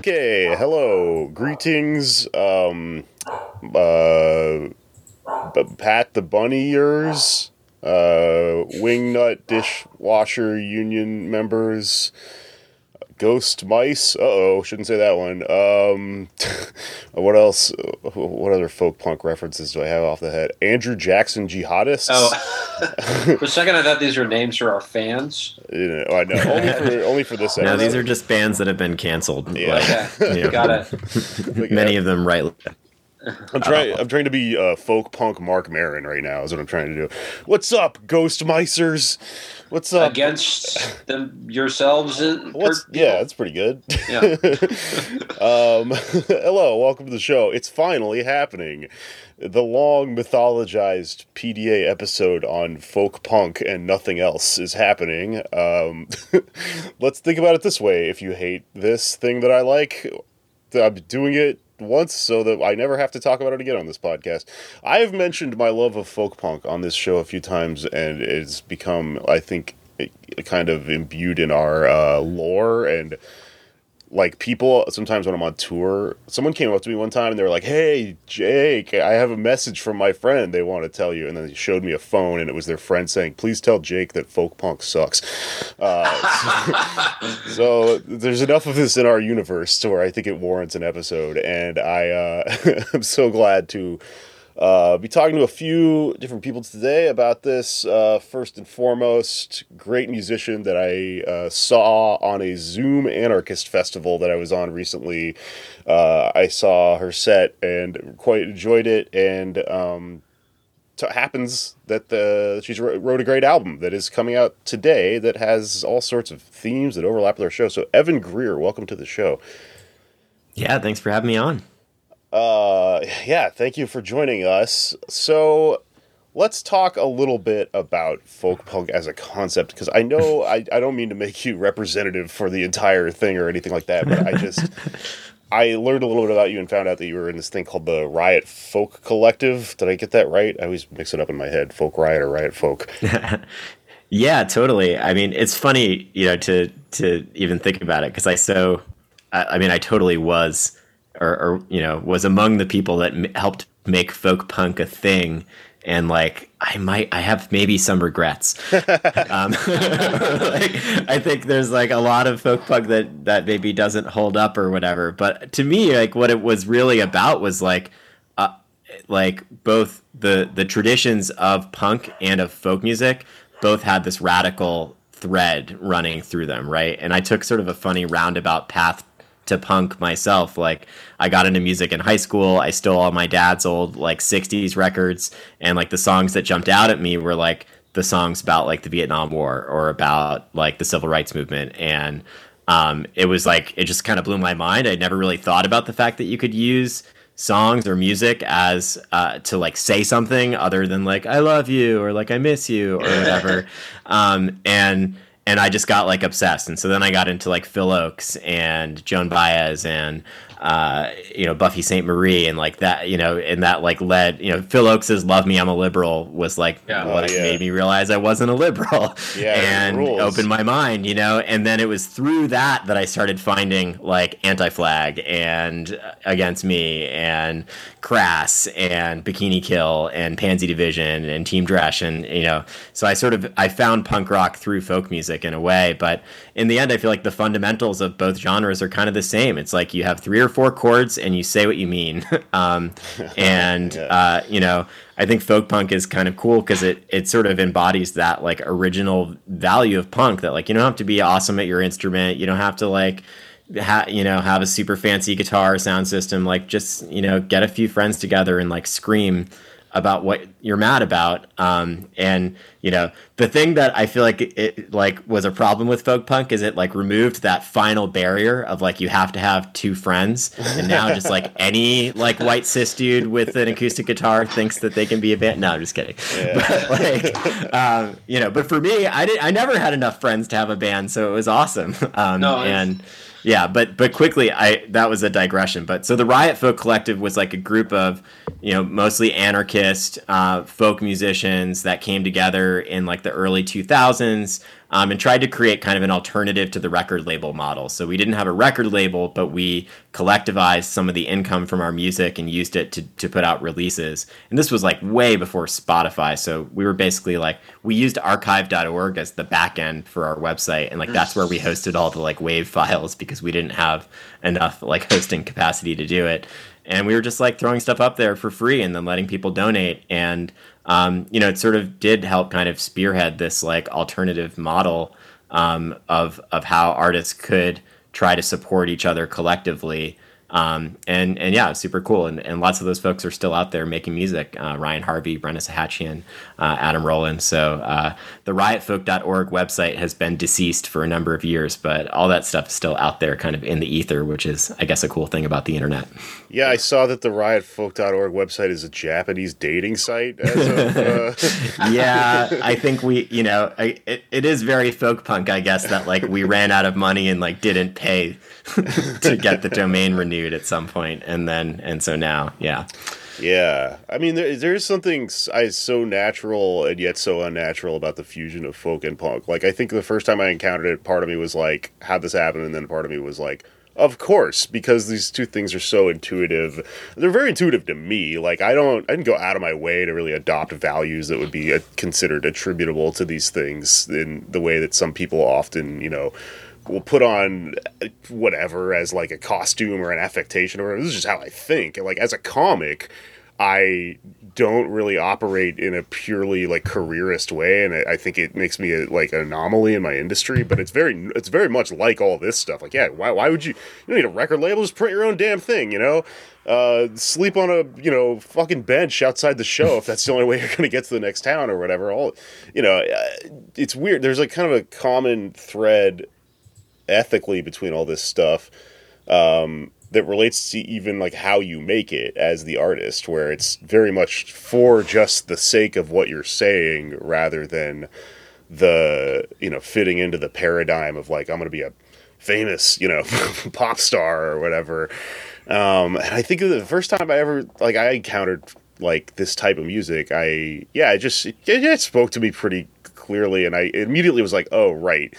Okay, hello, greetings, um, uh, Pat the Bunny ears, uh, Wingnut Dishwasher Union members, Ghost Mice. Uh oh, shouldn't say that one. Um, what else? What other folk punk references do I have off the head? Andrew Jackson Jihadists. Oh, for a second, I thought these were names for our fans. You know, I know only for only for this. No, these are just bands that have been canceled. Yeah. Like, Okay, you know, got it. Many of them right. I'm trying. I'm trying to be uh, folk punk Mark Maron right now. Is what I'm trying to do. What's up, Ghost Micers? What's up? Against them yourselves. uh, What's yeah, that's pretty good. Yeah. um, hello, welcome to the show. It's finally happening. The long mythologized PDA episode on folk punk and nothing else is happening. Um, let's think about it this way: if you hate this thing that I like, I'm doing it once so that I never have to talk about it again on this podcast. I have mentioned my love of folk punk on this show a few times, and it's become, I think, kind of imbued in our uh, lore and like people sometimes when I'm on tour, someone came up to me one time and they were like, "Hey, Jake, I have a message from my friend. They want to tell you." And then they showed me a phone, and it was their friend saying, "Please tell Jake that folk punk sucks." Uh, so there's enough of this in our universe to where I think it warrants an episode, and I uh, I'm so glad to uh, be talking to a few different people today about this. Uh, first and foremost, great musician that I uh, saw on a Zoom Anarchist festival that I was on recently. Uh, I saw her set and quite enjoyed it, and um, it happens that the she's wrote a great album that is coming out today that has all sorts of themes that overlap with our show. So Evan Greer, welcome to the show. Yeah, thanks for having me on. Uh, yeah, thank you for joining us. So, let's talk a little bit about folk punk as a concept because I know I, I don't mean to make you representative for the entire thing or anything like that, but I just I learned a little bit about you and found out that you were in this thing called the Riot Folk Collective. Did I get that right? I always mix it up in my head, Folk Riot or Riot Folk. Yeah, totally. I mean, it's funny, you know, to to even think about it because I so, I, I mean, I totally was, or, or you know, was among the people that m- helped make folk punk a thing, and like I might, I have maybe some regrets. um, like, I think there's like a lot of folk punk that that maybe doesn't hold up or whatever. But to me, like what it was really about was like like both the the traditions of punk and of folk music both had this radical thread running through them, right? And I took sort of a funny roundabout path to punk myself. Like I got into music in high school. I stole all my dad's old like 60s records and like the songs that jumped out at me were like the songs about like the Vietnam War or about like the civil rights movement and um, it was like it just kind of blew my mind. I'd never really thought about the fact that you could use songs or music as uh, to like say something other than like I love you or like I miss you or whatever. um, and and I just got like obsessed. And so then I got into like Phil Ochs and Joan Baez and uh, you know Buffy Sainte-Marie and like that you know and that like led you know Phil Ochs's "Love Me I'm a Liberal" was like Yeah. what Oh, yeah. made me realize I wasn't a liberal Yeah, and opened my mind you know and then it was through that that I started finding like Anti-Flag and uh, Against Me and Crass and Bikini Kill and Pansy Division and Team Dresch and you know so I sort of I found punk rock through folk music in a way but in the end I feel like the fundamentals of both genres are kind of the same it's like you have three or four chords and you say what you mean. Um, and Yeah. uh, you know I think folk punk is kind of cool because it it sort of embodies that like original value of punk that like you don't have to be awesome at your instrument. You don't have to like ha- you know have a super fancy guitar sound system. Like just you know get a few friends together and like scream about what you're mad about. Um, and you know, the thing that I feel like it, it, like was a problem with folk punk is it like removed that final barrier of like you have to have two friends, and now just like any like white cis dude with an acoustic guitar thinks that they can be a band. No, I'm just kidding. Yeah. But like, um, you know, but for me, I did I never had enough friends to have a band, so it was awesome. Um, no, and yeah, but but quickly, I that was a digression. But so the Riot Folk Collective was like a group of, you know, mostly anarchist uh, folk musicians that came together in like the early 2000s um, and tried to create kind of an alternative to the record label model. So we didn't have a record label, but we collectivized some of the income from our music and used it to, to put out releases. And this was like way before Spotify. So we were basically like, we used archive.org as the backend for our website. And like, that's where we hosted all the like wave files because we didn't have enough like hosting capacity to do it. And we were just like throwing stuff up there for free and then letting people donate. And um, you know, it sort of did help kind of spearhead this like alternative model um, of of how artists could try to support each other collectively um, and and yeah, super cool. And, and lots of those folks are still out there making music. Uh, Ryan Harvey, Brenna Sahatjian, uh, Adam Rowland. So uh, the riotfolk.org website has been deceased for a number of years, but all that stuff is still out there, kind of in the ether, which is, I guess, a cool thing about the internet. Yeah, I saw that the riotfolk.org website is a Japanese dating site. Of, uh, yeah, I think we, you know, I, it, it is very folk punk, I guess, that like we ran out of money and like didn't pay to get the domain renewed at some point, and then and so now, yeah. Yeah, I mean, there, there's something so natural and yet so unnatural about the fusion of folk and punk. Like, I think the first time I encountered it, part of me was like, "How'd this happen?" And then part of me was like, "Of course," because these two things are so intuitive. They're very intuitive to me. Like, I don't, I didn't go out of my way to really adopt values that would be uh, considered attributable to these things in the way that some people often, you know will put on whatever as like a costume or an affectation or whatever. this is just how I think. like as a comic, I don't really operate in a purely like careerist way, and I, think it makes me a, like an anomaly in my industry. But it's very it's very much like all this stuff. Like, yeah, why, why would you you don't need a record label? Just print your own damn thing, you know. Uh, sleep on a you know fucking bench outside the show if that's the only way you're to get to the next town or whatever. All you know, uh, it's weird. There's like kind of a common thread ethically between all this stuff um, that relates to even like how you make it as the artist, where it's very much for just the sake of what you're saying rather than the you know fitting into the paradigm of like I'm going to be a famous you know pop star or whatever. Um, and I think the first time I ever like I encountered like this type of music, I yeah, it just it, it spoke to me pretty clearly, and I immediately was like, oh right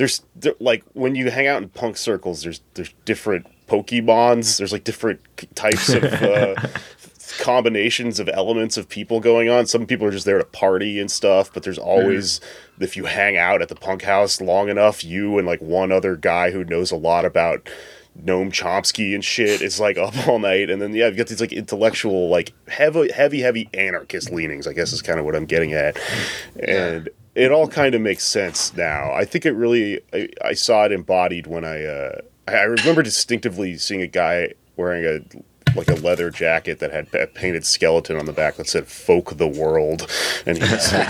there's like when you hang out in punk circles, there's there's different Pokemons. There's like different types of uh, combinations of elements of people going on. Some people are just there to party and stuff, but there's always mm. if you hang out at the punk house long enough, you and like one other guy who knows a lot about Noam Chomsky and shit is like up all night, and then yeah, you've got these like intellectual, like heavy, heavy, heavy anarchist leanings. I guess is kind of what I'm getting at, and it all kind of makes sense now. I think it really I, I saw it embodied when I uh, I remember distinctively seeing a guy wearing a like a leather jacket that had a painted skeleton on the back that said "Folk the World," and he was like,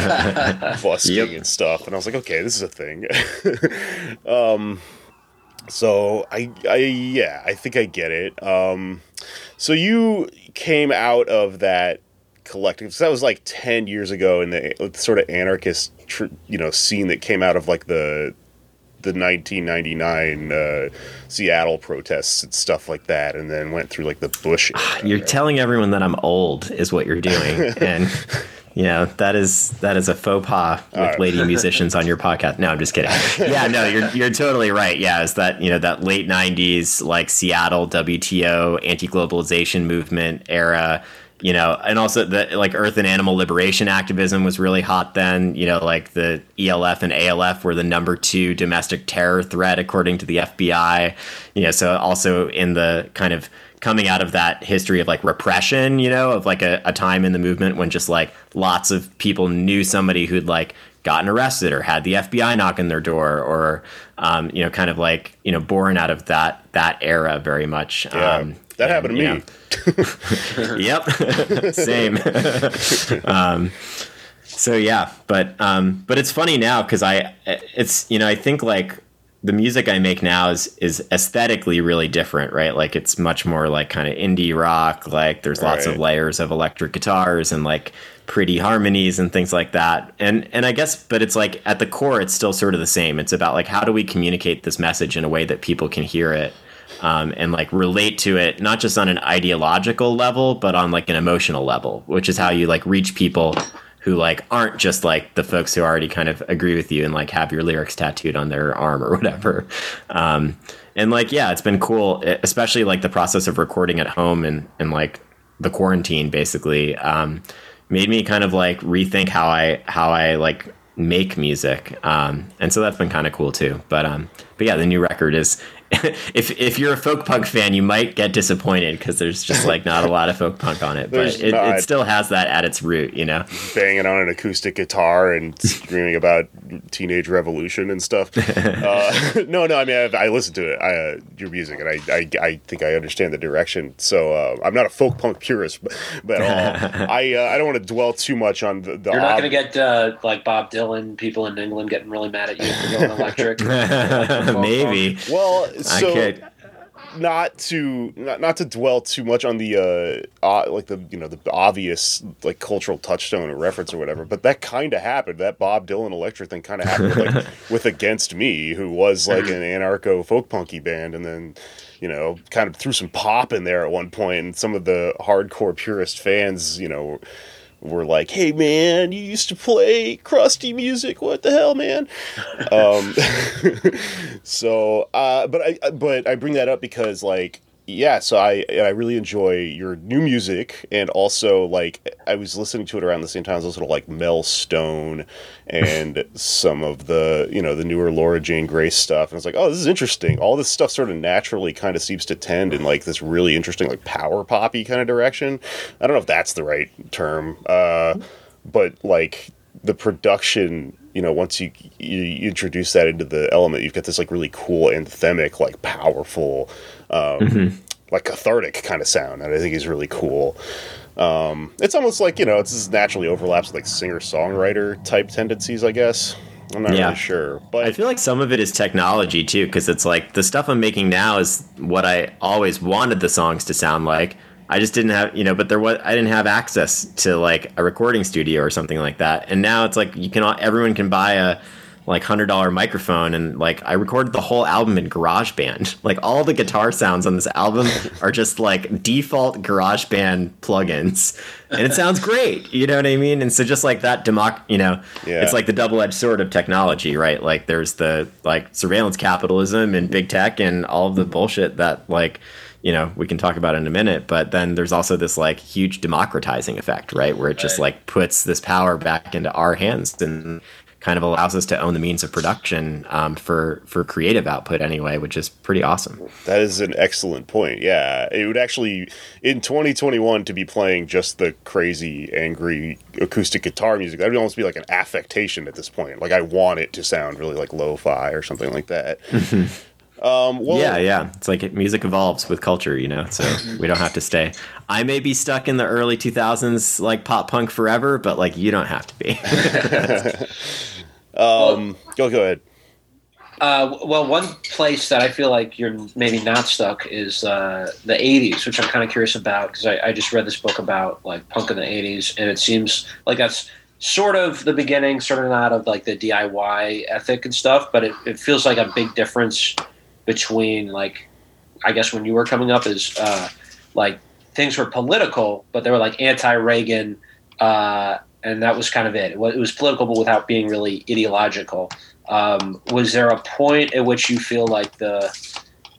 busking yep. and stuff. And I was like, okay, this is a thing. um, so I, I, yeah, I think I get it. Um, so you came out of that collective. So that was like ten years ago in the sort of anarchist, tr- you know, scene that came out of like the the 1999 uh, Seattle protests and stuff like that, and then went through like the Bush. Era, you're telling everyone that I'm old is what you're doing, and you know that is that is a faux pas with right. lady musicians on your podcast. No, I'm just kidding. Yeah, no, you're you're totally right. Yeah, is that you know that late '90s like Seattle WTO anti-globalization movement era you know, and also the like Earth and Animal Liberation activism was really hot then. You know, like the ELF and ALF were the number two domestic terror threat according to the FBI. You know, so also in the kind of coming out of that history of like repression, you know, of like a, a time in the movement when just like lots of people knew somebody who'd like gotten arrested or had the FBI knock on their door or um, you know kind of like you know born out of that that era very much. Yeah, um, that and, happened to you me. know, yep, same. um, so yeah, but um, but it's funny now because I it's you know I think like the music I make now is is aesthetically really different, right? Like it's much more like kind of indie rock. Like there's lots of layers of electric guitars and like pretty harmonies and things like that. And and I guess, but it's like at the core, it's still sort of the same. It's about like how do we communicate this message in a way that people can hear it. Um, and like relate to it not just on an ideological level but on like an emotional level which is how you like reach people who like aren't just like the folks who already kind of agree with you and like have your lyrics tattooed on their arm or whatever. Um, and like yeah it's been cool especially like the process of recording at home and and like the quarantine basically um, made me kind of like rethink how i how i like make music. Um, and so that's been kind of cool too. But um but yeah the new record is if if you're a folk punk fan you might get disappointed because there's just like not a lot of folk punk on it but it, it still has that at its root you know banging on an acoustic guitar and screaming about teenage revolution and stuff. Uh, no, no, I mean I, I listen to it, I, uh, your music, and I, I, I think I understand the direction. So uh, I'm not a folk punk purist, but, but. I, uh, I don't want to dwell too much on the. the You're not ob- going to get uh, like Bob Dylan, people in England getting really mad at you for going electric. maybe Well, I so could not to not, not to dwell too much on the uh, uh like the you know the obvious like cultural touchstone or reference or whatever but that kind of happened. That bob dylan electric thing kind of happened with, like, with against me who was like an anarcho folk punky band and then you know kind of threw some pop in there at one point and some of the hardcore purist fans you know were like, "Hey man, you used to play crusty music. What the hell, man?" um, so, uh, but I but I bring that up because like yeah, so I I really enjoy your new music and also like I was listening to it around the same time I was listening to like Mel Stone and some of the you know the newer Laura Jane Grace stuff and I was like, oh, this is interesting. All this stuff sort of naturally kind of seems to tend in like this really interesting like power poppy kind of direction. I don't know if that's the right term, uh, but like the production you know once you, you you introduce that into the element you've got this like really cool anthemic like powerful um like cathartic kind of sound and i think he's really cool um it's almost like you know it's just naturally overlaps with like singer songwriter type tendencies i guess i'm not Yeah. really sure but I feel like some of it is technology too, because it's like the stuff I'm making now is what I always wanted the songs to sound like. I just didn't have, you know, but there was I didn't have access to like a recording studio or something like that. And now it's like you can everyone can buy a like hundred dollar microphone and like I recorded the whole album in GarageBand. Like all the guitar sounds on this album are just like default GarageBand plugins, and it sounds great. You know what I mean? And so just like that democ, you know, Yeah. it's like the double edged sword of technology, right? Like there's the like surveillance capitalism and big tech and all of the bullshit that like you know we can talk about in a minute but then there's also this like huge democratizing effect right where it just Right. like puts this power back into our hands and kind of allows us to own the means of production um, for for creative output anyway which is pretty awesome That is an excellent point. Yeah, it would actually in 2021 to be playing just the crazy, angry acoustic guitar music. That would almost be like an affectation at this point. Like I want it to sound really like lo-fi or something like that. um, well, yeah yeah. It's like music evolves with culture you know so we don't have to stay. I may be stuck in the early 2000s like pop punk forever but like you don't have to be. Um, go go ahead. Uh, well, one place that I feel like you're maybe not stuck is uh, the '80s, which I'm kind of curious about because I, I just read this book about like punk in the '80s, and it seems like that's sort of the beginning, sort of not of like the DIY ethic and stuff, but it, it feels like a big difference between like I guess when you were coming up is uh, like things were political, but they were like anti-Reagan, uh, and that was kind of it. It was, political, but without being really ideological. Um, was there a point at which you feel like the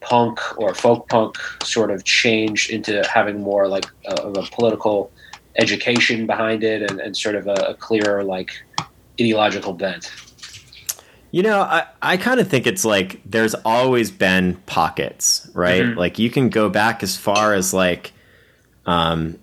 punk or folk punk sort of changed into having more like a, of a political education behind it and, and sort of a, a clearer like ideological bent? You know, I, I kind of think it's like there's always been pockets, right? Mhm. Like you can go back as far as like, um,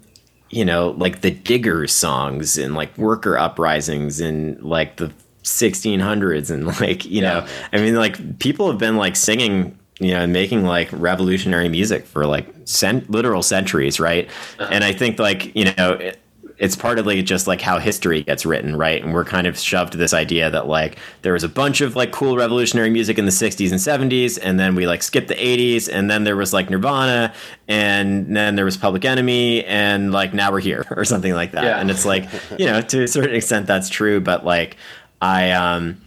you know, like the digger songs and like worker uprisings and like the 1600s and like you know i mean like people have been like singing you know making like revolutionary music for like cent- literal centuries right uh-huh. and i think like you know it, it's partly just like how history gets written, right? And we're kind of shoved this idea that like there was a bunch of like cool revolutionary music in the 60s and 70s, and then we like skipped the 80s, and then there was like Nirvana, and then there was Public Enemy, and like now we're here or something like that. Yeah. And it's like, you know, to a certain extent that's true, but like I um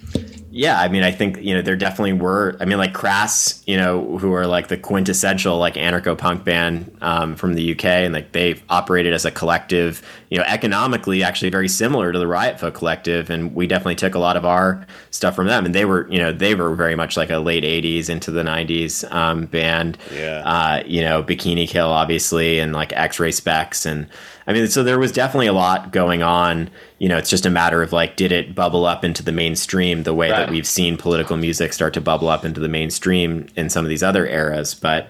yeah, I mean, I think you know there definitely were. I mean, like Crass, you know, who are like the quintessential like anarcho punk band um, from the UK, and like they operated as a collective. You know, economically, actually very similar to the Riot Folk collective, and we definitely took a lot of our stuff from them. And they were, you know, they were very much like a late '80s into the '90s um, band. Yeah. Uh, you know, Bikini Kill, obviously, and like X-Ray Spex and I mean, so there was definitely a lot going on. You know, it's just a matter of like, did it bubble up into the mainstream the way right. that we've seen political music start to bubble up into the mainstream in some of these other eras? But,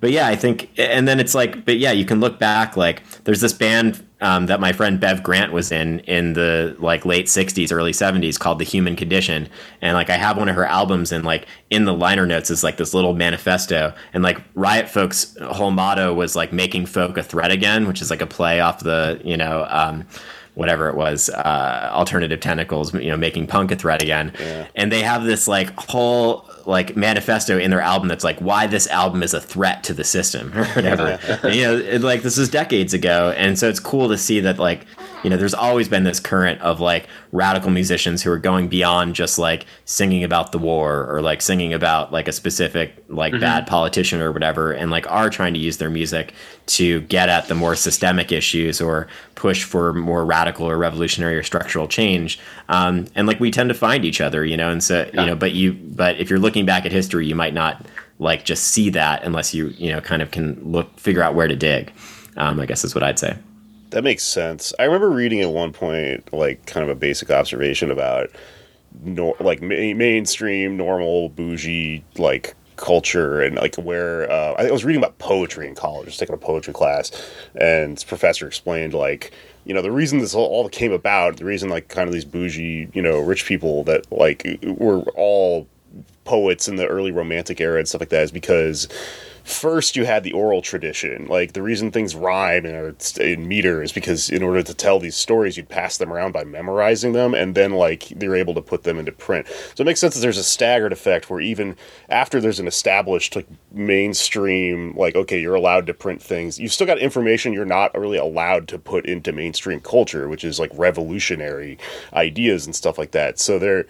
but yeah, I think, and then it's like, but yeah, you can look back. Like, there's this band um, that my friend Bev Grant was in in the like late '60s, early '70s called The Human Condition, and like I have one of her albums, and like in the liner notes is like this little manifesto, and like Riot Folk's whole motto was like making folk a threat again, which is like a play off the you know. Um, whatever it was, uh, alternative tentacles, you know, making punk a threat again. Yeah. And they have this like whole like manifesto in their album that's like why this album is a threat to the system or whatever. and, you know, it, like this was decades ago, and so it's cool to see that like you know there's always been this current of like radical musicians who are going beyond just like singing about the war or like singing about like a specific like mm-hmm. bad politician or whatever and like are trying to use their music to get at the more systemic issues or push for more radical or revolutionary or structural change um, and like we tend to find each other you know and so yeah. you know but you but if you're looking back at history you might not like just see that unless you you know kind of can look figure out where to dig um, i guess is what i'd say that makes sense. I remember reading at one point, like, kind of a basic observation about, like, ma- mainstream, normal, bougie, like, culture and like where uh, I was reading about poetry in college, just taking a poetry class, and professor explained like you know the reason this all came about, the reason like kind of these bougie you know rich people that like were all poets in the early romantic era and stuff like that is because first you had the oral tradition. Like the reason things rhyme in, in meter is because in order to tell these stories, you'd pass them around by memorizing them, and then like they're able to put them into print. So it makes sense that there's a staggered effect where even after there's an established like mainstream, like okay, you're allowed to print things, you've still got information you're not really allowed to put into mainstream culture, which is like revolutionary ideas and stuff like that. So there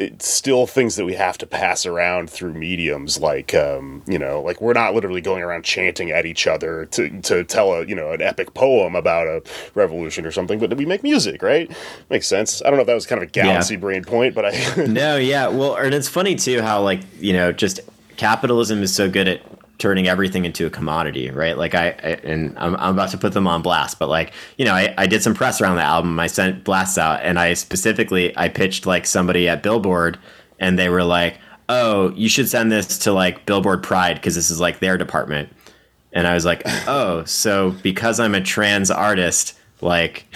it's still things that we have to pass around through mediums like um, you know like we're not literally going around chanting at each other to, to tell a you know an epic poem about a revolution or something but we make music right? Makes sense. I don't know if that was kind of a galaxy yeah. brain point but i no yeah. Well and it's funny too how like you know just capitalism is so good at turning everything into a commodity, right? Like I, I and I'm, I'm, about to put them on blast, but like you know, I, I did some press around the album. I sent blasts out, and I specifically I pitched like somebody at Billboard, and they were like, "Oh, you should send this to like Billboard Pride because this is like their department." And I was like, "Oh, so because I'm a trans artist, like."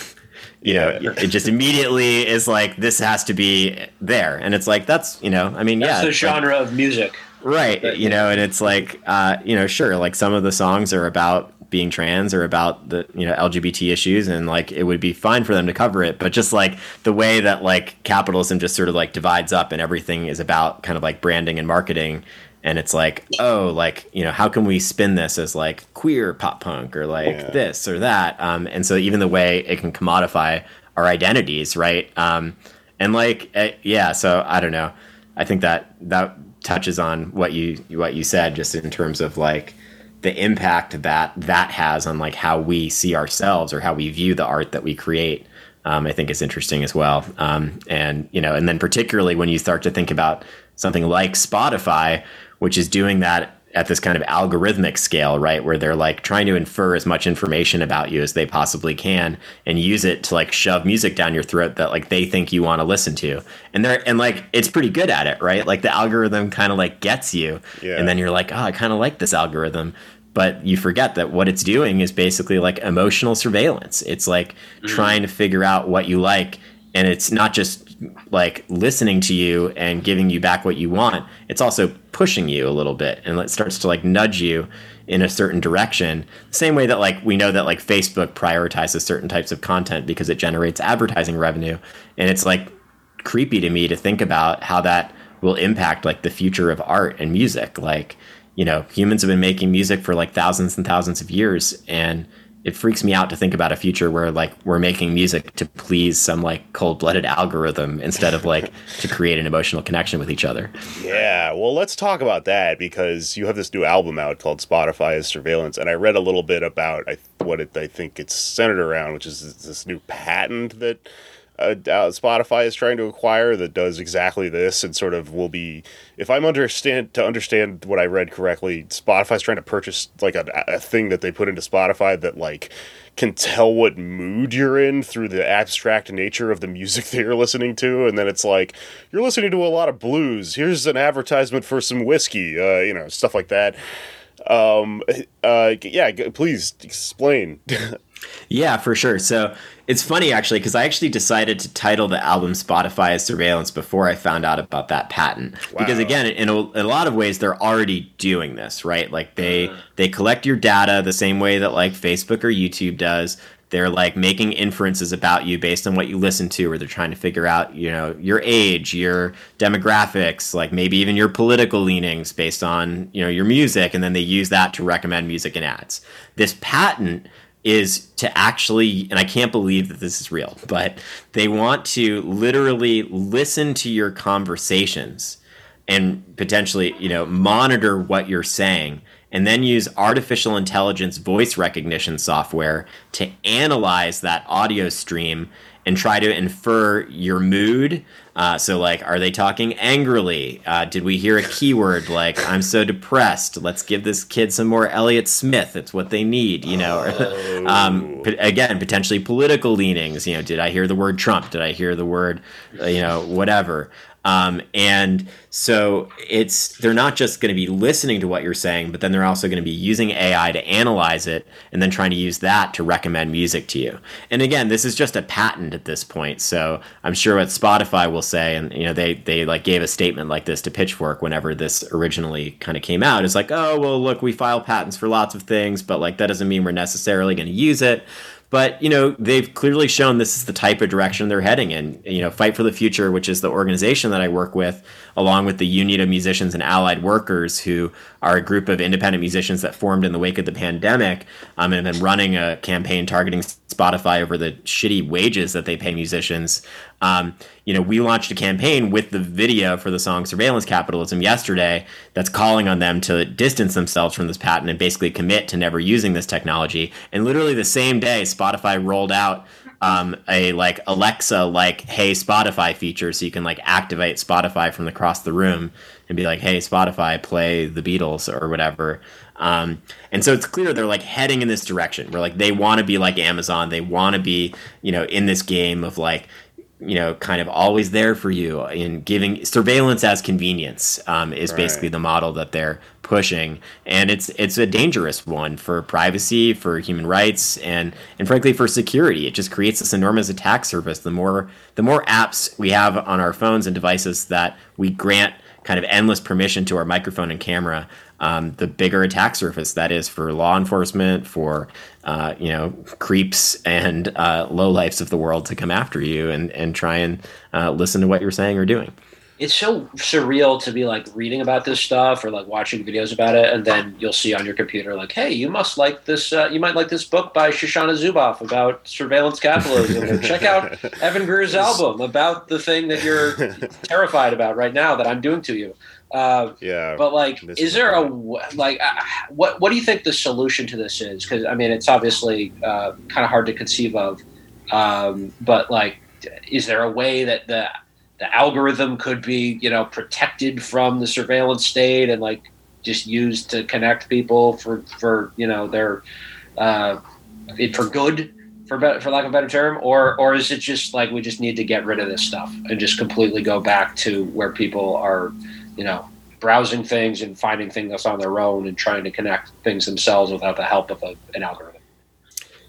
you know, it just immediately is like this has to be there, and it's like that's you know, I mean, that's yeah, the genre like, of music right you know and it's like uh, you know sure like some of the songs are about being trans or about the you know lgbt issues and like it would be fine for them to cover it but just like the way that like capitalism just sort of like divides up and everything is about kind of like branding and marketing and it's like oh like you know how can we spin this as like queer pop punk or like yeah. this or that? Um, and so even the way it can commodify our identities right? Um, and like uh, yeah so i don't know. I think that that touches on what you what you said just in terms of like the impact that that has on like how we see ourselves or how we view the art that we create um, i think is interesting as well. Um, and you know and then particularly when you start to think about something like spotify which is doing that at this kind of algorithmic scale, right? Where they're like trying to infer as much information about you as they possibly can and use it to like shove music down your throat that like they think you want to listen to. And they're and like it's pretty good at it, right? Like the algorithm kind of like gets you. Yeah. And then you're like, oh, I kind of like this algorithm. But you forget that what it's doing is basically like emotional surveillance. It's like mm-hmm. trying to figure out what you like and it's not just like listening to you and giving you back what you want, it's also pushing you a little bit and it starts to like nudge you in a certain direction. The same way that like we know that like Facebook prioritizes certain types of content because it generates advertising revenue. And it's like creepy to me to think about how that will impact like the future of art and music. Like, you know, humans have been making music for like thousands and thousands of years and it freaks me out to think about a future where like we're making music to please some like cold-blooded algorithm instead of like to create an emotional connection with each other. Yeah, well, let's talk about that because you have this new album out called Spotify as Surveillance, and I read a little bit about what it, I think it's centered around, which is this new patent that uh, Spotify is trying to acquire that does exactly this and sort of will be if I'm understand to understand what I read correctly Spotify's trying to purchase like a, a thing that they put into Spotify that like can tell what mood you're in through the abstract nature of the music that you're listening to. And then it's like you're listening to a lot of blues. Here's an advertisement for some whiskey uh, you know stuff like that. Um uh yeah please explain. Yeah, for sure. So it's funny actually because I actually decided to title the album Spotify as Surveillance before I found out about that patent. Wow. Because again, in a, in a, lot of ways, they're already doing this, right? Like they uh-huh. they collect your data the same way that like Facebook or YouTube does. They're like making inferences about you based on what you listen to, or they're trying to figure out, you know, your age, your demographics, like maybe even your political leanings based on, you know, your music, and then they use that to recommend music and ads. This patent is to actually, and I can't believe that this is real, but they want to literally listen to your conversations and potentially, you know, monitor what you're saying and then use artificial intelligence voice recognition software to analyze that audio stream and try to infer your mood. Uh, so, like, are they talking angrily? Uh, did we hear a keyword like "I'm so depressed"? Let's give this kid some more Elliott Smith. It's what they need, you know. Oh. um, again, potentially political leanings. You know, did I hear the word Trump? Did I hear the word, uh, you know, whatever? Um, and so it's they're not just going to be listening to what you're saying, but then they're also going to be using AI to analyze it and then trying to use that to recommend music to you. And again, this is just a patent at this point, so I'm sure what Spotify will say, and you know they they like gave a statement like this to Pitchfork whenever this originally kind of came out. It's like, oh well, look, we file patents for lots of things, but like that doesn't mean we're necessarily going to use it. But you know, they've clearly shown this is the type of direction they're heading in. You know, Fight for the Future, which is the organization that I work with, along with the Union of Musicians and Allied Workers, who are a group of independent musicians that formed in the wake of the pandemic, um, and have been running a campaign targeting Spotify over the shitty wages that they pay musicians. Um, you know, we launched a campaign with the video for the song Surveillance Capitalism yesterday that's calling on them to distance themselves from this patent and basically commit to never using this technology. And literally the same day, Spotify rolled out um, a like Alexa like Hey Spotify feature, so you can like activate Spotify from across the room and be like, Hey Spotify, play the Beatles or whatever. Um, and so it's clear they're like heading in this direction where like they want to be like Amazon, they want to be you know in this game of like you know, kind of always there for you in giving surveillance as convenience um, is right. basically the model that they're pushing, and it's it's a dangerous one for privacy, for human rights, and and frankly for security. It just creates this enormous attack surface. The more the more apps we have on our phones and devices that we grant kind of endless permission to our microphone and camera, um, the bigger attack surface that is for law enforcement, for uh, you know creeps and uh, low lifes of the world to come after you and and try and uh, listen to what you're saying or doing. It's so surreal to be like reading about this stuff or like watching videos about it, and then you'll see on your computer like, "Hey, you must like this. Uh, you might like this book by Shoshana Zuboff about surveillance capitalism, or check out Evan Greer's album about the thing that you're terrified about right now that I'm doing to you." Uh, yeah. But like, is there a like uh, what what do you think the solution to this is? Because I mean, it's obviously uh, kind of hard to conceive of. Um, but like, is there a way that the the algorithm could be you know protected from the surveillance state and like just used to connect people for for you know their uh, for good for better, for lack of a better term, or or is it just like we just need to get rid of this stuff and just completely go back to where people are you know, browsing things and finding things on their own and trying to connect things themselves without the help of a, an algorithm.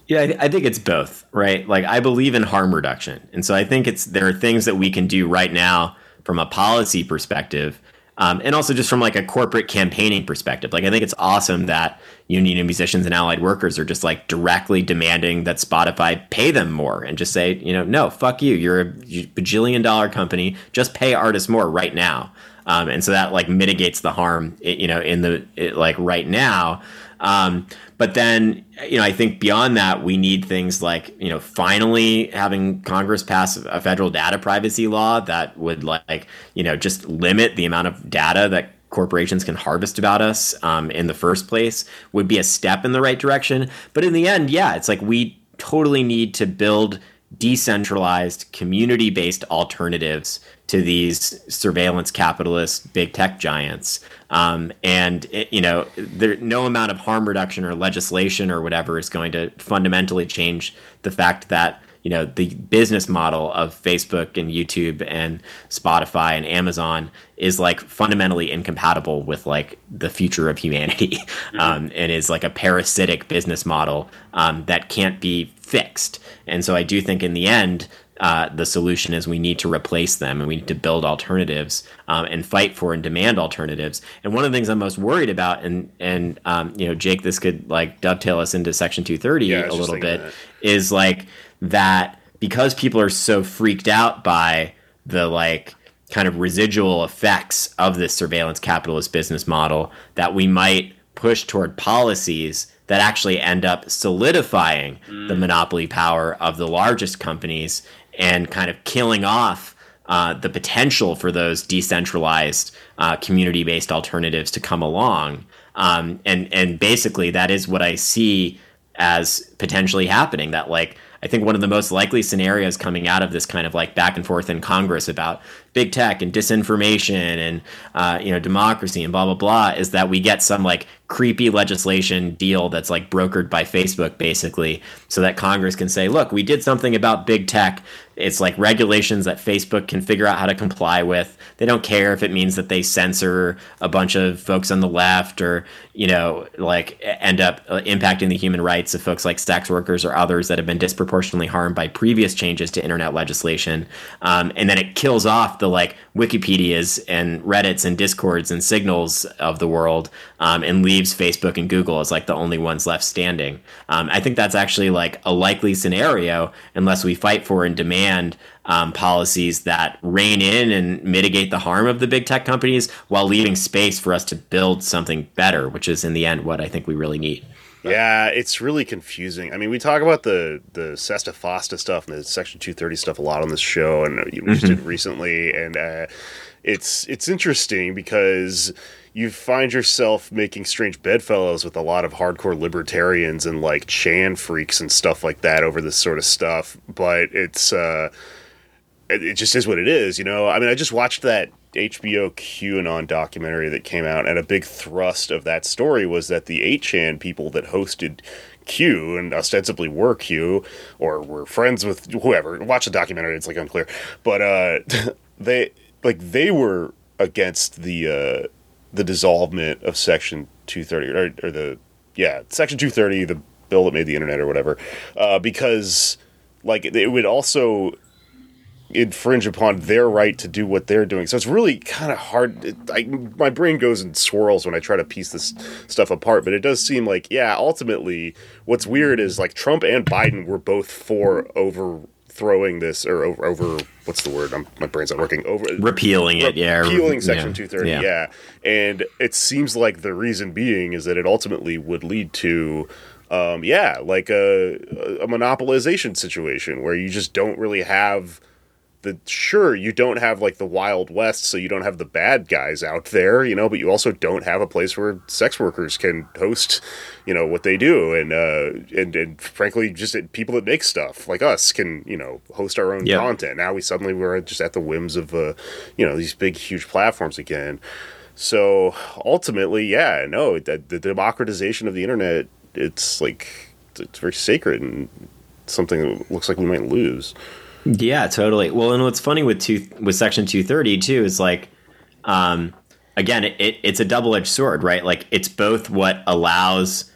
Yeah, I, th- I, think it's both, right? Like I believe in harm reduction, and so I think it's there are things that we can do right now from a policy perspective, um, and also just from like a corporate campaigning perspective. Like I think it's awesome that union musicians and allied workers are just like directly demanding that Spotify pay them more, and just say, you know, no, fuck you, you're a bajillion dollar company, just pay artists more right now, um, and so that like mitigates the harm, you know, in the it, like right now. Um, but then, you know, I think beyond that, we need things like, you know, finally having Congress pass a federal data privacy law that would like, you know, just limit the amount of data that corporations can harvest about us um, in the first place would be a step in the right direction. But in the end, yeah, it's like we totally need to build decentralized, community based alternatives to these surveillance capitalist big tech giants. Um, and it, you know, there no amount of harm reduction or legislation or whatever is going to fundamentally change the fact that you know the business model of Facebook and YouTube and Spotify and Amazon is like fundamentally incompatible with like the future of humanity, mm-hmm. um, and is like a parasitic business model um, that can't be fixed. And so I do think in the end uh, the solution is we need to replace them and we need to build alternatives um, and fight for and demand alternatives. And one of the things I'm most worried about, and and um, you know, Jake, this could like dovetail us into Section 230 yeah, a little bit, is like that because people are so freaked out by the like kind of residual effects of this surveillance capitalist business model that we might push toward policies that actually end up solidifying mm. the monopoly power of the largest companies and kind of killing off uh, the potential for those decentralized uh, community-based alternatives to come along. Um, and and basically, that is what I see as potentially happening. That like I think one of the most likely scenarios coming out of this kind of like back and forth in Congress about big tech and disinformation and uh, you know democracy and blah blah blah is that we get some like creepy legislation deal that's like brokered by Facebook basically, so that Congress can say, look, we did something about big tech. It's like regulations that Facebook can figure out how to comply with. They don't care if it means that they censor a bunch of folks on the left or you know like end up uh, impacting the human rights of folks like sex workers or others that have been disproportionately harmed by previous changes to internet legislation. Um, and then it kills off the like Wikipedias and Reddits and Discords and Signals of the world um, and leaves Facebook and Google as like the only ones left standing. Um, I think that's actually like a likely scenario unless we fight for and demand um, policies that rein in and mitigate the harm of the big tech companies while leaving space for us to build something better, which is in the end what I think we really need. Yeah, it's really confusing. I mean, we talk about the the Sesta Fosta stuff and the Section 230 stuff a lot on this show, and we mm-hmm. just did recently, and uh, it's it's interesting because you find yourself making strange bedfellows with a lot of hardcore libertarians and like Chan freaks and stuff like that over this sort of stuff. But it's uh, it, it just is what it is, you know. I mean, I just watched that HBO QAnon documentary that came out, and a big thrust of that story was that the 8chan people that hosted Q and ostensibly were Q or were friends with whoever. Watch the documentary; it's like unclear, but uh, they like they were against the uh, the dissolvement of Section 230 or, or the yeah Section 230, the bill that made the internet or whatever, uh, because like it would also infringe upon their right to do what they're doing. So it's really kind of hard. It, I, my brain goes in swirls when I try to piece this stuff apart, but it does seem like, yeah, ultimately, what's weird is like Trump and Biden were both for overthrowing this or over, over what's the word? I'm, my brain's not working. Over repealing it, yeah, repealing Section yeah. 230, yeah. yeah. And it seems like the reason being is that it ultimately would lead to um, yeah, like a, a monopolization situation where you just don't really have the sure you don't have like the wild west so you don't have the bad guys out there you know but you also don't have a place where sex workers can host you know what they do. And uh and, and frankly just people that make stuff like us can you know host our own yep. content. Now we suddenly we're just at the whims of uh you know these big huge platforms again. So ultimately yeah no the, the democratization of the internet it's like it's very sacred and something that looks like we might lose yeah, totally. Well, and what's funny with two with Section two thirty too is like, um, again, it, it, it's a double edged sword, right? Like it's both what allows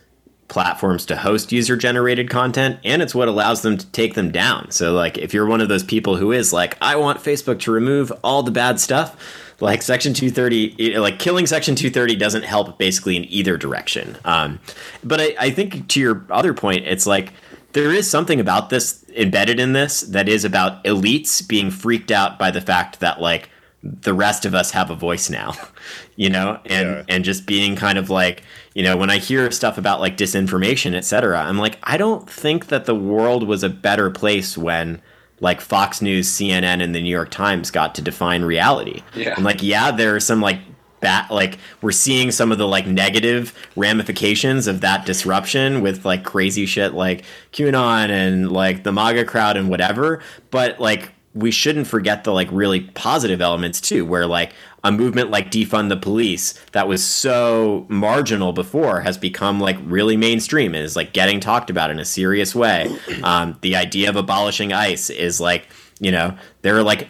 platforms to host user generated content and it's what allows them to take them down. So like if you're one of those people who is like I want Facebook to remove all the bad stuff, like section 230 like killing section 230 doesn't help basically in either direction. Um, but I, I think to your other point it's like there is something about this embedded in this that is about elites being freaked out by the fact that like the rest of us have a voice now you know and yeah. and just being kind of like you know when i hear stuff about like disinformation etc i'm like i don't think that the world was a better place when like fox news cnn and the new york times got to define reality yeah. i'm like yeah there are some like bat like we're seeing some of the like negative ramifications of that disruption with like crazy shit like qanon and like the maga crowd and whatever. But like we shouldn't forget the like really positive elements too where like a movement like defund the police that was so marginal before has become like really mainstream and is like getting talked about in a serious way. Um, the idea of abolishing ice is like you know there are like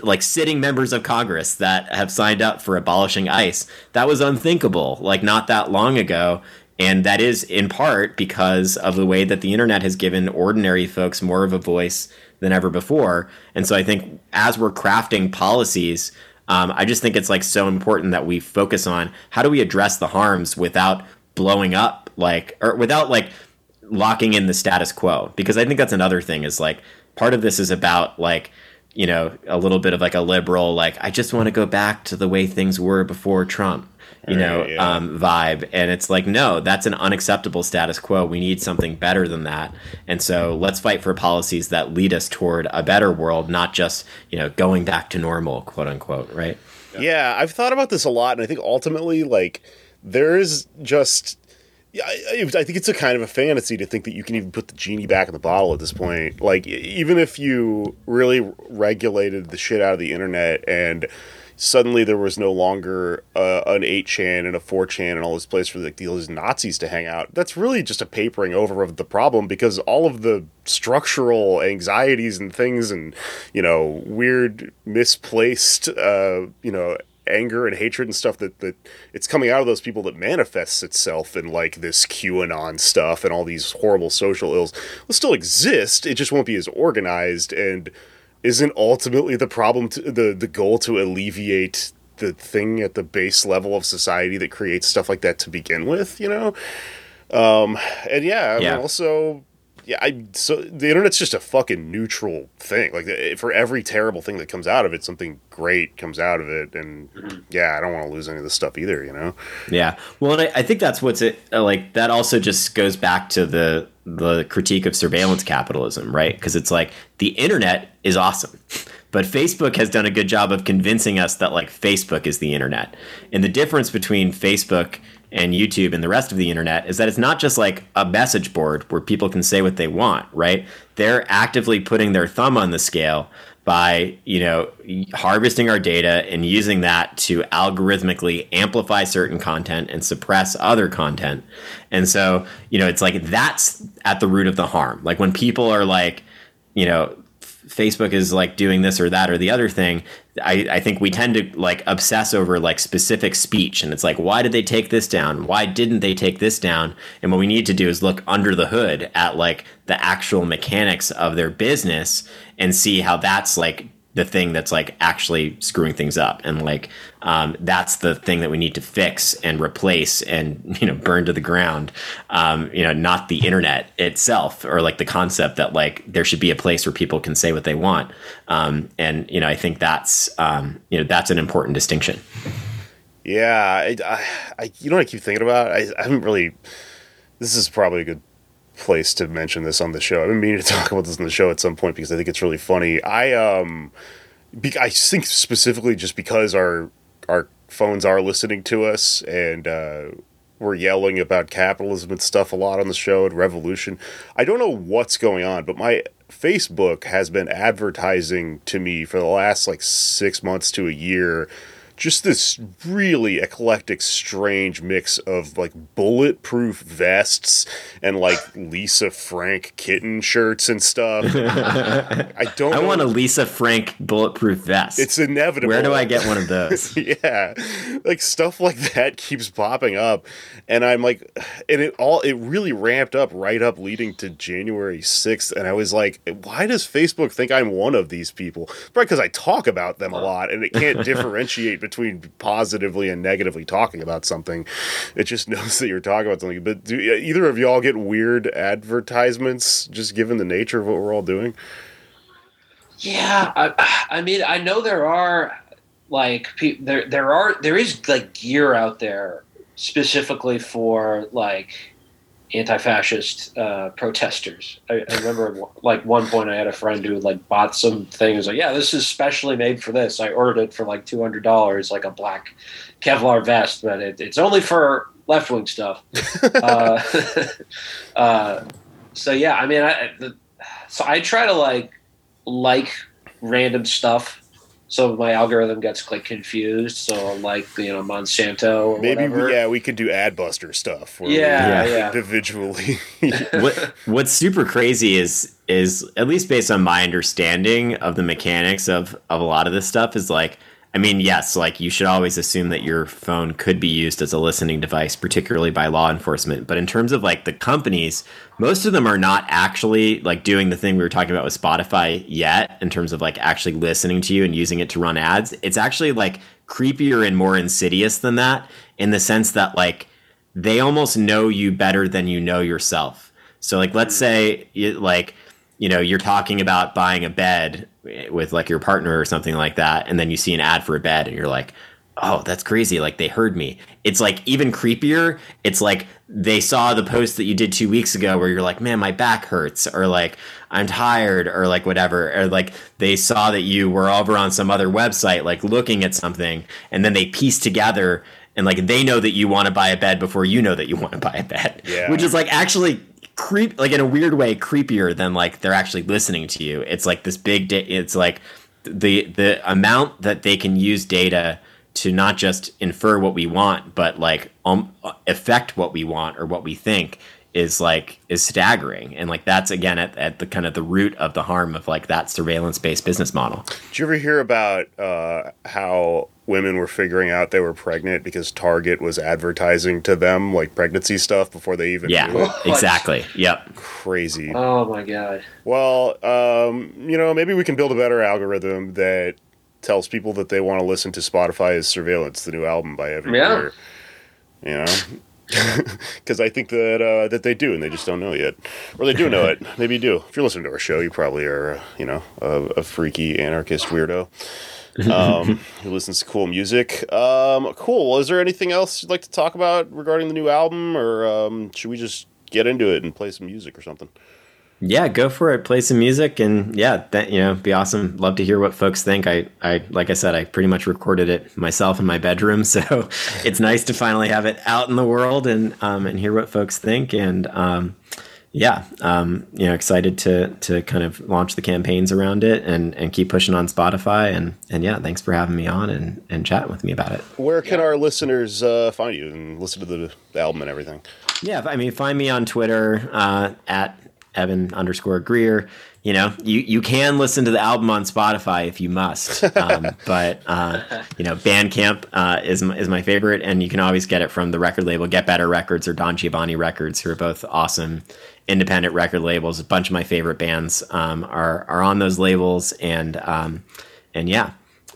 like sitting members of congress that have signed up for abolishing ice that was unthinkable like not that long ago and that is in part because of the way that the internet has given ordinary folks more of a voice than ever before. And so I think as we're crafting policies, um, I just think it's like so important that we focus on how do we address the harms without blowing up, like, or without like locking in the status quo. Because I think that's another thing is like part of this is about like, you know, a little bit of like a liberal, like, I just want to go back to the way things were before Trump you know, yeah. um, vibe. And it's like, no, that's an unacceptable status quo. We need something better than that. And so let's fight for policies that lead us toward a better world, not just, you know, going back to normal, quote unquote, right? Yeah, yeah I've thought about this a lot. And I think ultimately, like, there's just. Yeah, I, I think it's a kind of a fantasy to think that you can even put the genie back in the bottle at this point. Like, even if you really regulated the shit out of the internet and suddenly there was no longer uh, an 8chan and a 4chan and all this place for like these Nazis to hang out. That's really just a papering over of the problem because all of the structural anxieties and things and, you know, weird misplaced, uh, you know, anger and hatred and stuff that, that it's coming out of those people that manifests itself in like this QAnon stuff and all these horrible social ills will still exist. It just won't be as organized and isn't ultimately the problem to, the the goal to alleviate the thing at the base level of society that creates stuff like that to begin with you know um and yeah, yeah. also yeah, I so the internet's just a fucking neutral thing. Like eh, for every terrible thing that comes out of it, something great comes out of it, and mm-hmm. yeah, I don't want to lose any of this stuff either. You know. Yeah, well, and I, I think that's what's it uh, like. That also just goes back to the the critique of surveillance capitalism, right? Because it's like the internet is awesome. But Facebook has done a good job of convincing us that like Facebook is the internet. And the difference between Facebook and YouTube and the rest of the internet is that it's not just like a message board where people can say what they want, right? They're actively putting their thumb on the scale by, you know, harvesting our data and using that to algorithmically amplify certain content and suppress other content. And so, you know, it's like that's at the root of the harm. Like when people are like, you know, Facebook is like doing this or that or the other thing, I, I think we tend to like obsess over like specific speech. And it's like, why did they take this down? Why didn't they take this down? And what we need to do is look under the hood at like the actual mechanics of their business and see how that's like the thing that's like actually screwing things up. And like um, that's the thing that we need to fix and replace and you know burn to the ground um, you know not the internet itself or like the concept that like there should be a place where people can say what they want. Um, and you know i think that's um, you know that's an important distinction. Yeah I, I, I, you know what i keep thinking about? I, I haven't really this is probably a good place to mention this on the show. I've been meaning to talk about this on the show at some point because I think it's really funny. I um, be, I think specifically just because our our phones are listening to us and uh, we're yelling about capitalism and stuff a lot on the show and revolution. I don't know what's going on, but my Facebook has been advertising to me for the last like six months to a year just this really eclectic, strange mix of like bulletproof vests and like Lisa Frank kitten shirts and stuff. I don't. I know- want a Lisa Frank bulletproof vest. It's inevitable. Where do I get one of those? yeah like stuff like that keeps popping up and i'm like and it all it really ramped up right up leading to january 6th and i was like why does facebook think i'm one of these people probably because i talk about them a lot and it can't differentiate between positively and negatively talking about something it just knows that you're talking about something. But do either of y'all get weird advertisements just given the nature of what we're all doing? Yeah, I, I mean, I know there are like there there are there is like gear out there specifically for like anti-fascist uh, protesters. I, I remember like one point I had a friend who like bought some things like, yeah, this is specially made for this. I ordered it for like two hundred dollars, like a black Kevlar vest, but it, it's only for left wing stuff. uh, uh, so yeah, I mean, I, the, so I try to like like random stuff. So my algorithm gets like confused. So like you know Monsanto. Or maybe whatever. we, yeah we could do adbuster stuff where we Yeah, yeah. individually what what's super crazy is is at least based on my understanding of the mechanics of of a lot of this stuff is like I mean yes like you should always assume that your phone could be used as a listening device particularly by law enforcement. But in terms of like the companies most of them are not actually like doing the thing we were talking about with Spotify yet in terms of like actually listening to you and using it to run ads. It's actually like creepier and more insidious than that in the sense that like they almost know you better than you know yourself. So like let's mm. say you, like you know you're talking about buying a bed with like your partner or something like that and then you see an ad for a bed and you're like oh that's crazy like they heard me it's like even creepier it's like they saw the post that you did two weeks ago where you're like man my back hurts or like i'm tired or like whatever or like they saw that you were over on some other website like looking at something and then they piece together and like they know that you want to buy a bed before you know that you want to buy a bed Yeah. which is like actually creep like in a weird way creepier than like they're actually listening to you. It's like this big da- it's like the the amount that they can use data to not just infer what we want but like um, affect what we want or what we think is like is staggering and like that's again at, at the kind of the root of the harm of like that surveillance based business model Did you ever hear about uh, how women were figuring out they were pregnant because Target was advertising to them like pregnancy stuff before they even knew? yeah it? exactly yep Crazy. Oh my god. Well, um, you know, maybe we can build a better algorithm that tells people that they want to listen to Spotify Is Surveillance, the new album by Evan Yeah. Greer. You know? Because I think that uh, that they do, and they just don't know yet, or they do know it. Maybe you do. If you're listening to our show, you probably are, uh, you know, a, a freaky anarchist weirdo um, who listens to cool music. Um, cool. Well, is there anything else you'd like to talk about regarding the new album, or um, should we just get into it and play some music or something? Yeah go for it. Play some music and yeah that you know be awesome. Love to hear what folks think. I i like i said i pretty much recorded it myself in my bedroom so it's nice to finally have it out in the world and um and hear what folks think. And um yeah um you know excited to to kind of launch the campaigns around it and and keep pushing on spotify. And and yeah thanks for having me on and and chatting with me about it. Where can our listeners uh, find you and listen to the, the album and everything? Yeah, I mean, find me on Twitter uh, at Evan underscore Greer. You know, you, you can listen to the album on Spotify if you must, um, but uh, you know, Bandcamp uh, is my, is my favorite, and you can always get it from the record label Get Better Records or Don Giovanni Records, who are both awesome independent record labels. A bunch of my favorite bands um, are are on those labels, and um, and yeah.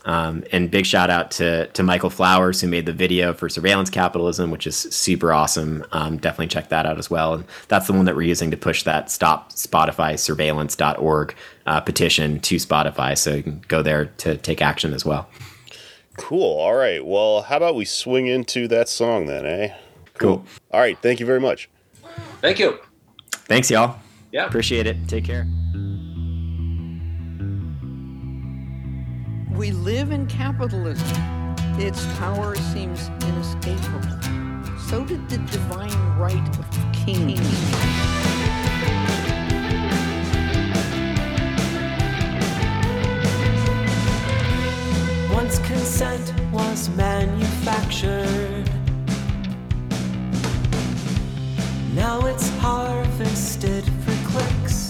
Um, and big shout out to to Michael Flowers who made the video for Surveillance Capitalism, which is super awesome. Um, definitely check that out as well. And that's the one that we're using to push that Stop Spotify Surveillance.org uh, petition to Spotify. So you can go there to take action as well. Cool. All right. Well, how about we swing into that song then, eh? Cool. All right. Thank you very much. Thank you. Thanks, y'all. Yeah. Appreciate it. Take care. We live in capitalism. Its power seems inescapable. So did the divine right of kings. Once consent was manufactured. Now it's harvested for clicks.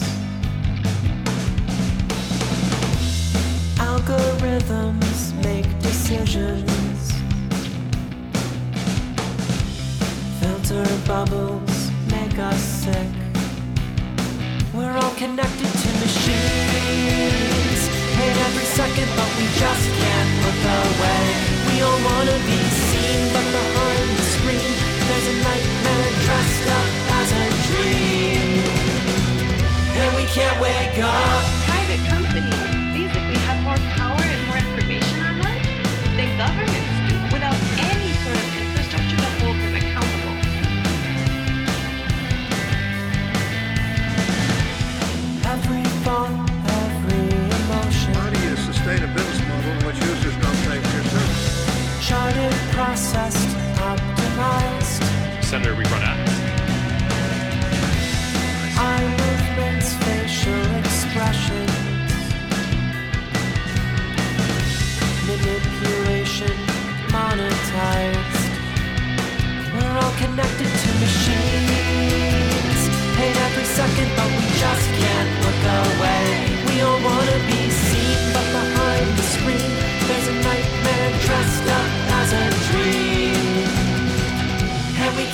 Algorithms make decisions. Filter bubbles make us sick. We're all connected to machines. Paid every second, but we just can't look away. We all wanna be seen, but behind the screen, there's a nightmare dressed up as a dream. And we can't wake up. private have more power and more information on us than governments do without any sort of infrastructure to hold them accountable. Every thought, every emotion. How do you sustain a business model in which users don't pay for your service? Charted, processed, optimized. Senator, we run out. Eye movements, facial expressions.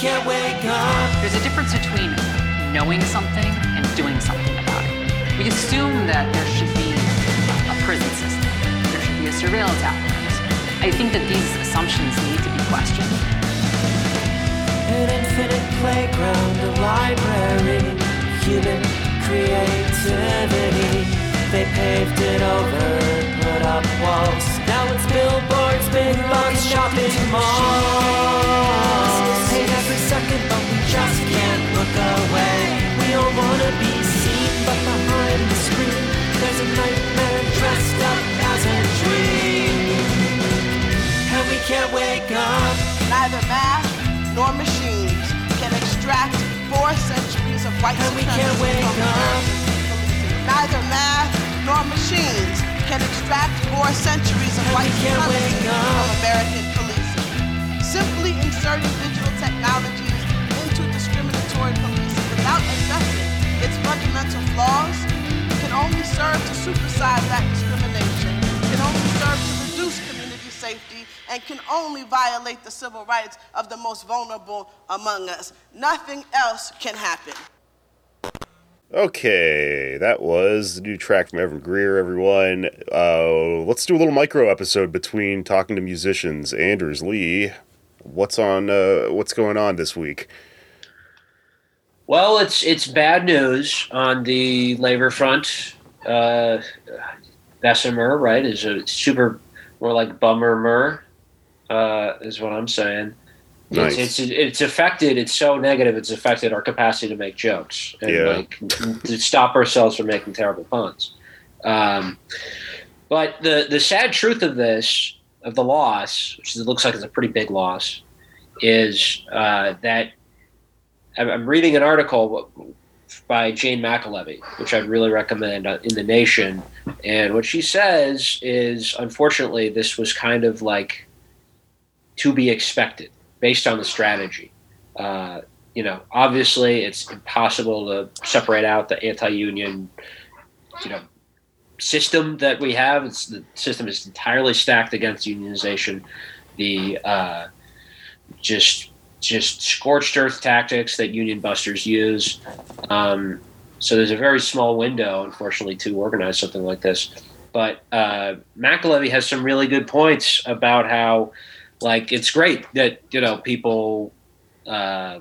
Can't wake up. There's a difference between knowing something and doing something about it. We assume that there should be a prison system, there should be a surveillance apparatus. I think that these assumptions need to be questioned. An infinite playground, a library, human creativity. They paved it over, put up walls. Now it's billboards, big box shopping malls. Paid every second, but we just can't look away. We all wanna be seen, but behind the screen, there's a nightmare dressed up as a dream. And we can't wake up. Neither math nor machines can extract four centuries of white And we can't wake up. Neither math machines can extract four centuries of white supremacy from American policing. Simply inserting digital technologies into discriminatory policing without addressing its fundamental flaws can only serve to supersede that discrimination, can only serve to reduce community safety, and can only violate the civil rights of the most vulnerable among us. Nothing else can happen. Okay, that was the new track from Evan Greer, everyone. Uh, let's do a little micro episode between talking to musicians. Anders Lee, what's on? Uh, what's going on this week? Well, it's it's bad news on the labor front. Uh, Bessemer, right, is a super more like bummer mer, uh, is what I'm saying. Nice. It's, it's it's affected. It's so negative. It's affected our capacity to make jokes and Yeah. like to stop ourselves from making terrible puns. Um, but the the sad truth of this of the loss, which it looks like it's a pretty big loss, is uh, that I'm- reading an article by Jane McAlevey, which I'd really recommend uh, in the Nation. And what she says is, unfortunately, this was kind of like to be expected based on the strategy. Uh, you know, obviously, it's impossible to separate out the anti-union, you know, system that we have. It's the system is entirely stacked against unionization. The uh, just just scorched earth tactics that union busters use. Um, so there's a very small window, unfortunately, to organize something like this. But uh, McAlevey has some really good points about how, like, it's great that you know people uh,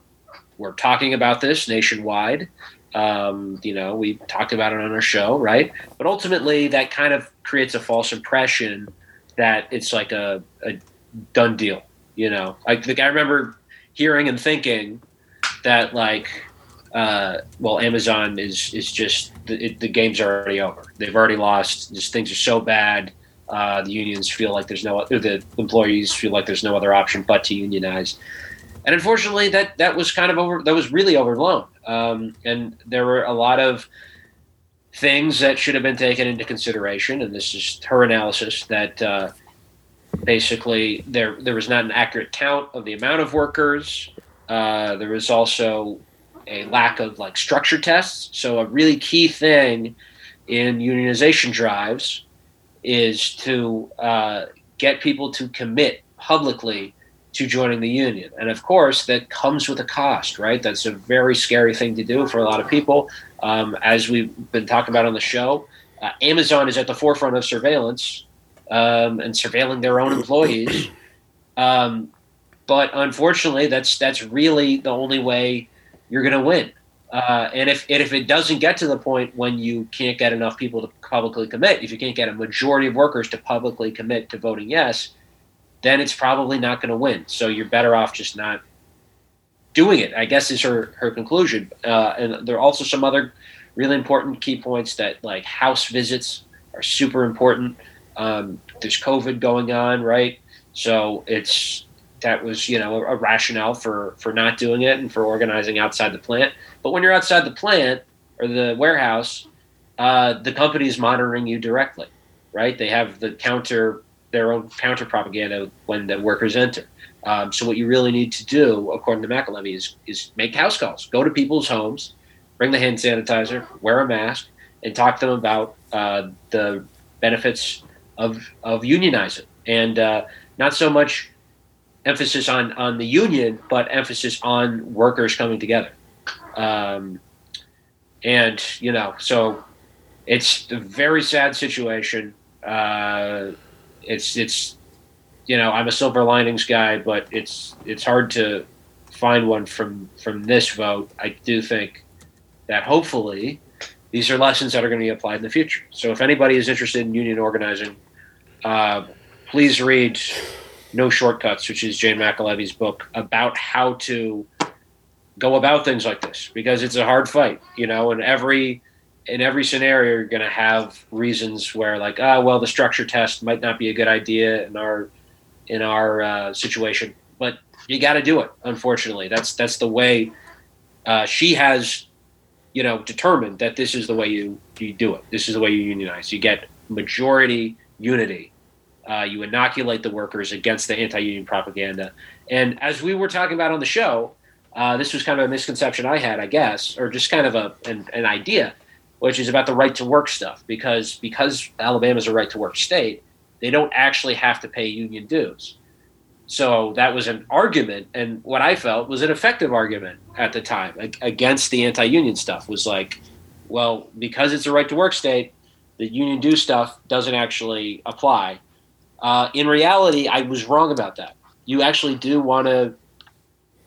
were talking about this nationwide. Um, you know, we talked about it on our show, right? But ultimately, that kind of creates a false impression that it's like a, a done deal. You know, like I remember hearing and thinking that like uh, well amazon is is just the, it, the game's already over they've already lost just things are so bad uh, the unions feel like there's no the employees feel like there's no other option but to unionize and unfortunately that that was kind of over that was really overblown um, and there were a lot of things that should have been taken into consideration and this is her analysis that uh, basically there there was not an accurate count of the amount of workers. Uh, there was also a lack of like structure tests. So a really key thing in unionization drives is to uh, get people to commit publicly to joining the union. And of course, that comes with a cost, right? That's a very scary thing to do for a lot of people. Um, as we've been talking about on the show, uh, Amazon is at the forefront of surveillance um, and surveilling their own employees. Um, but unfortunately, that's that's really the only way you're going to win. Uh, and if and if it doesn't get to the point when you can't get enough people to publicly commit, if you can't get a majority of workers to publicly commit to voting yes, then it's probably not going to win. So you're better off just not doing it. I guess is her her conclusion. Uh, and there are also some other really important key points that like house visits are super important. Um, there's COVID going on, right? So it's that was you know a, rationale for for not doing it and for organizing outside the plant. But when you're outside the plant or the warehouse, uh, the company is monitoring you directly, right? They have the counter their own counter propaganda when the workers enter. Um, so what you really need to do, according to McAlevey, is is make house calls. Go to people's homes, bring the hand sanitizer, wear a mask, and talk to them about uh, the benefits of of unionizing, and uh, not so much emphasis on on the union, but emphasis on workers coming together. Um, and you know, so it's a very sad situation. Uh, it's it's you know I'm a silver linings guy, but it's it's hard to find one from from this vote. I do think that hopefully these are lessons that are going to be applied in the future. So if anybody is interested in union organizing, uh, please read No Shortcuts, which is Jane McAlevey's book about how to go about things like this because it's a hard fight, you know, and every in every scenario you're going to have reasons where like ah well the structure test might not be a good idea in our in our uh, situation but you got to do it unfortunately. That's that's the way uh, she has you know determined that this is the way you you do it. This is the way you unionize. You get majority unity uh, you inoculate the workers against the anti-union propaganda and as we were talking about on the show uh, this was kind of a misconception i had i guess or just kind of a an, an idea which is about the right to work stuff because because Alabama's a right to work state, they don't actually have to pay union dues. So that was an argument, and what I felt was an effective argument at the time against the anti-union stuff. Was like, well, because it's a right to work state, the union due stuff doesn't actually apply. Uh, in reality, I was wrong about that. You actually do want to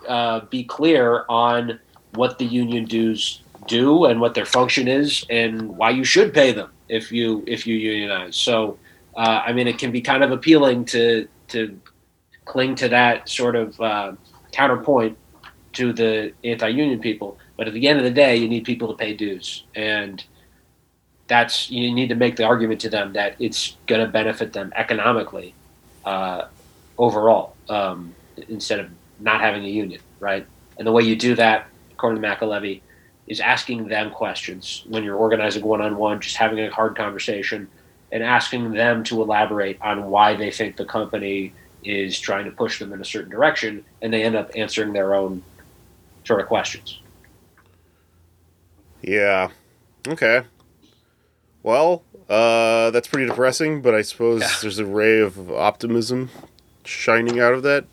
uh, be clear on what the union dues do and what their function is and why you should pay them if you if you unionize. So uh, I mean, it can be kind of appealing to to cling to that sort of uh, counterpoint to the anti-union people. But at the end of the day, you need people to pay dues, and that's you need to make the argument to them that it's going to benefit them economically uh, overall um, instead of not having a union, right? And the way you do that, according to McAlevey, is asking them questions when you're organizing one on one, just having a hard conversation and asking them to elaborate on why they think the company is trying to push them in a certain direction, and they end up answering their own sort of questions. Yeah. Okay. Well, uh, that's pretty depressing, but I suppose Yeah. there's a ray of optimism shining out of that.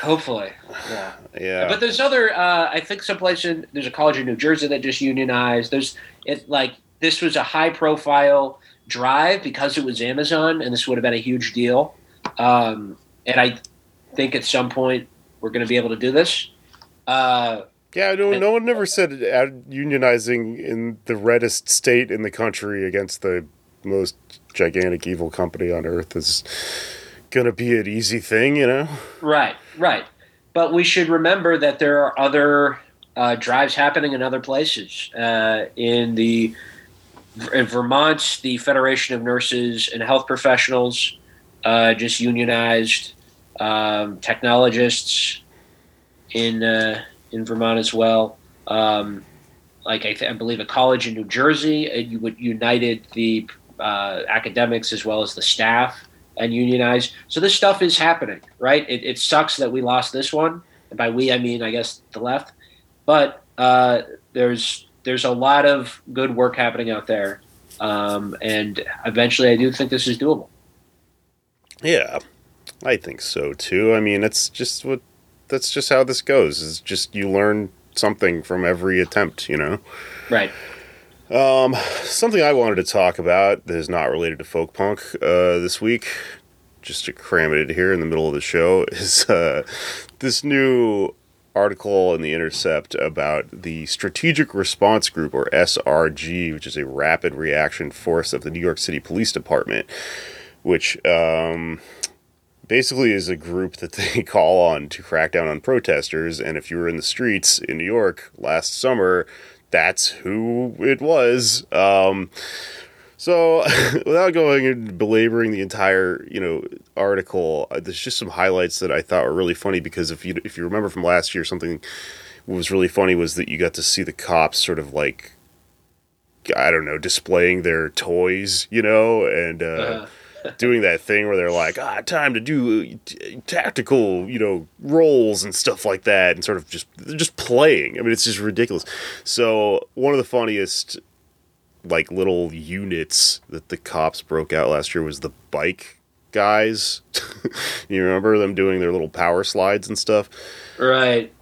Hopefully, yeah. Yeah. But there's other. Uh, I think someplace in there's a college in New Jersey that just unionized. There's it like this was a high profile drive because it was Amazon, and this would have been a huge deal. Um, and I think at some point we're going to be able to do this. Uh, yeah, no, no one ever said unionizing in the reddest state in the country against the most gigantic evil company on earth is gonna be an easy thing, you know? Right, right. But we should remember that there are other uh, drives happening in other places. Uh, in the in Vermont, the Federation of Nurses and Health Professionals uh, just unionized. Um, technologists in uh, in Vermont as well. Um, like I, th- I believe a college in New Jersey, uh, you would united the uh, academics as well as the staff and unionized. So this stuff is happening, right? It, it sucks that we lost this one. And by we, I mean I guess the left. But uh, there's there's a lot of good work happening out there, um, and eventually, I do think this is doable. Yeah, I think so too. I mean, it's just what that's just how this goes. Is just you learn something from every attempt, you know. Right. Um, something I wanted to talk about that is not related to folk punk uh, this week, just to cram it in here in the middle of the show, is uh, this new article in the Intercept about the Strategic Response Group, or SRG, which is a rapid reaction force of the New York City Police Department, which um, basically is a group that they call on to crack down on protesters. And if you were in the streets in New York last summer, that's who it was. Um, so, without going and belaboring the entire, you know, article, uh, there's just some highlights that I thought were really funny because if you if you remember from last year, something was really funny was that you got to see the cops sort of like, I don't know, displaying their toys, you know, and. Uh, Uh, doing that thing where they're like, ah, time to do tactical, you know, roles and stuff like that, and sort of just just playing. I mean, it's just ridiculous. So one of the funniest, like little units that the cops broke out last year was the bike guys. you remember them doing their little power slides and stuff? Right.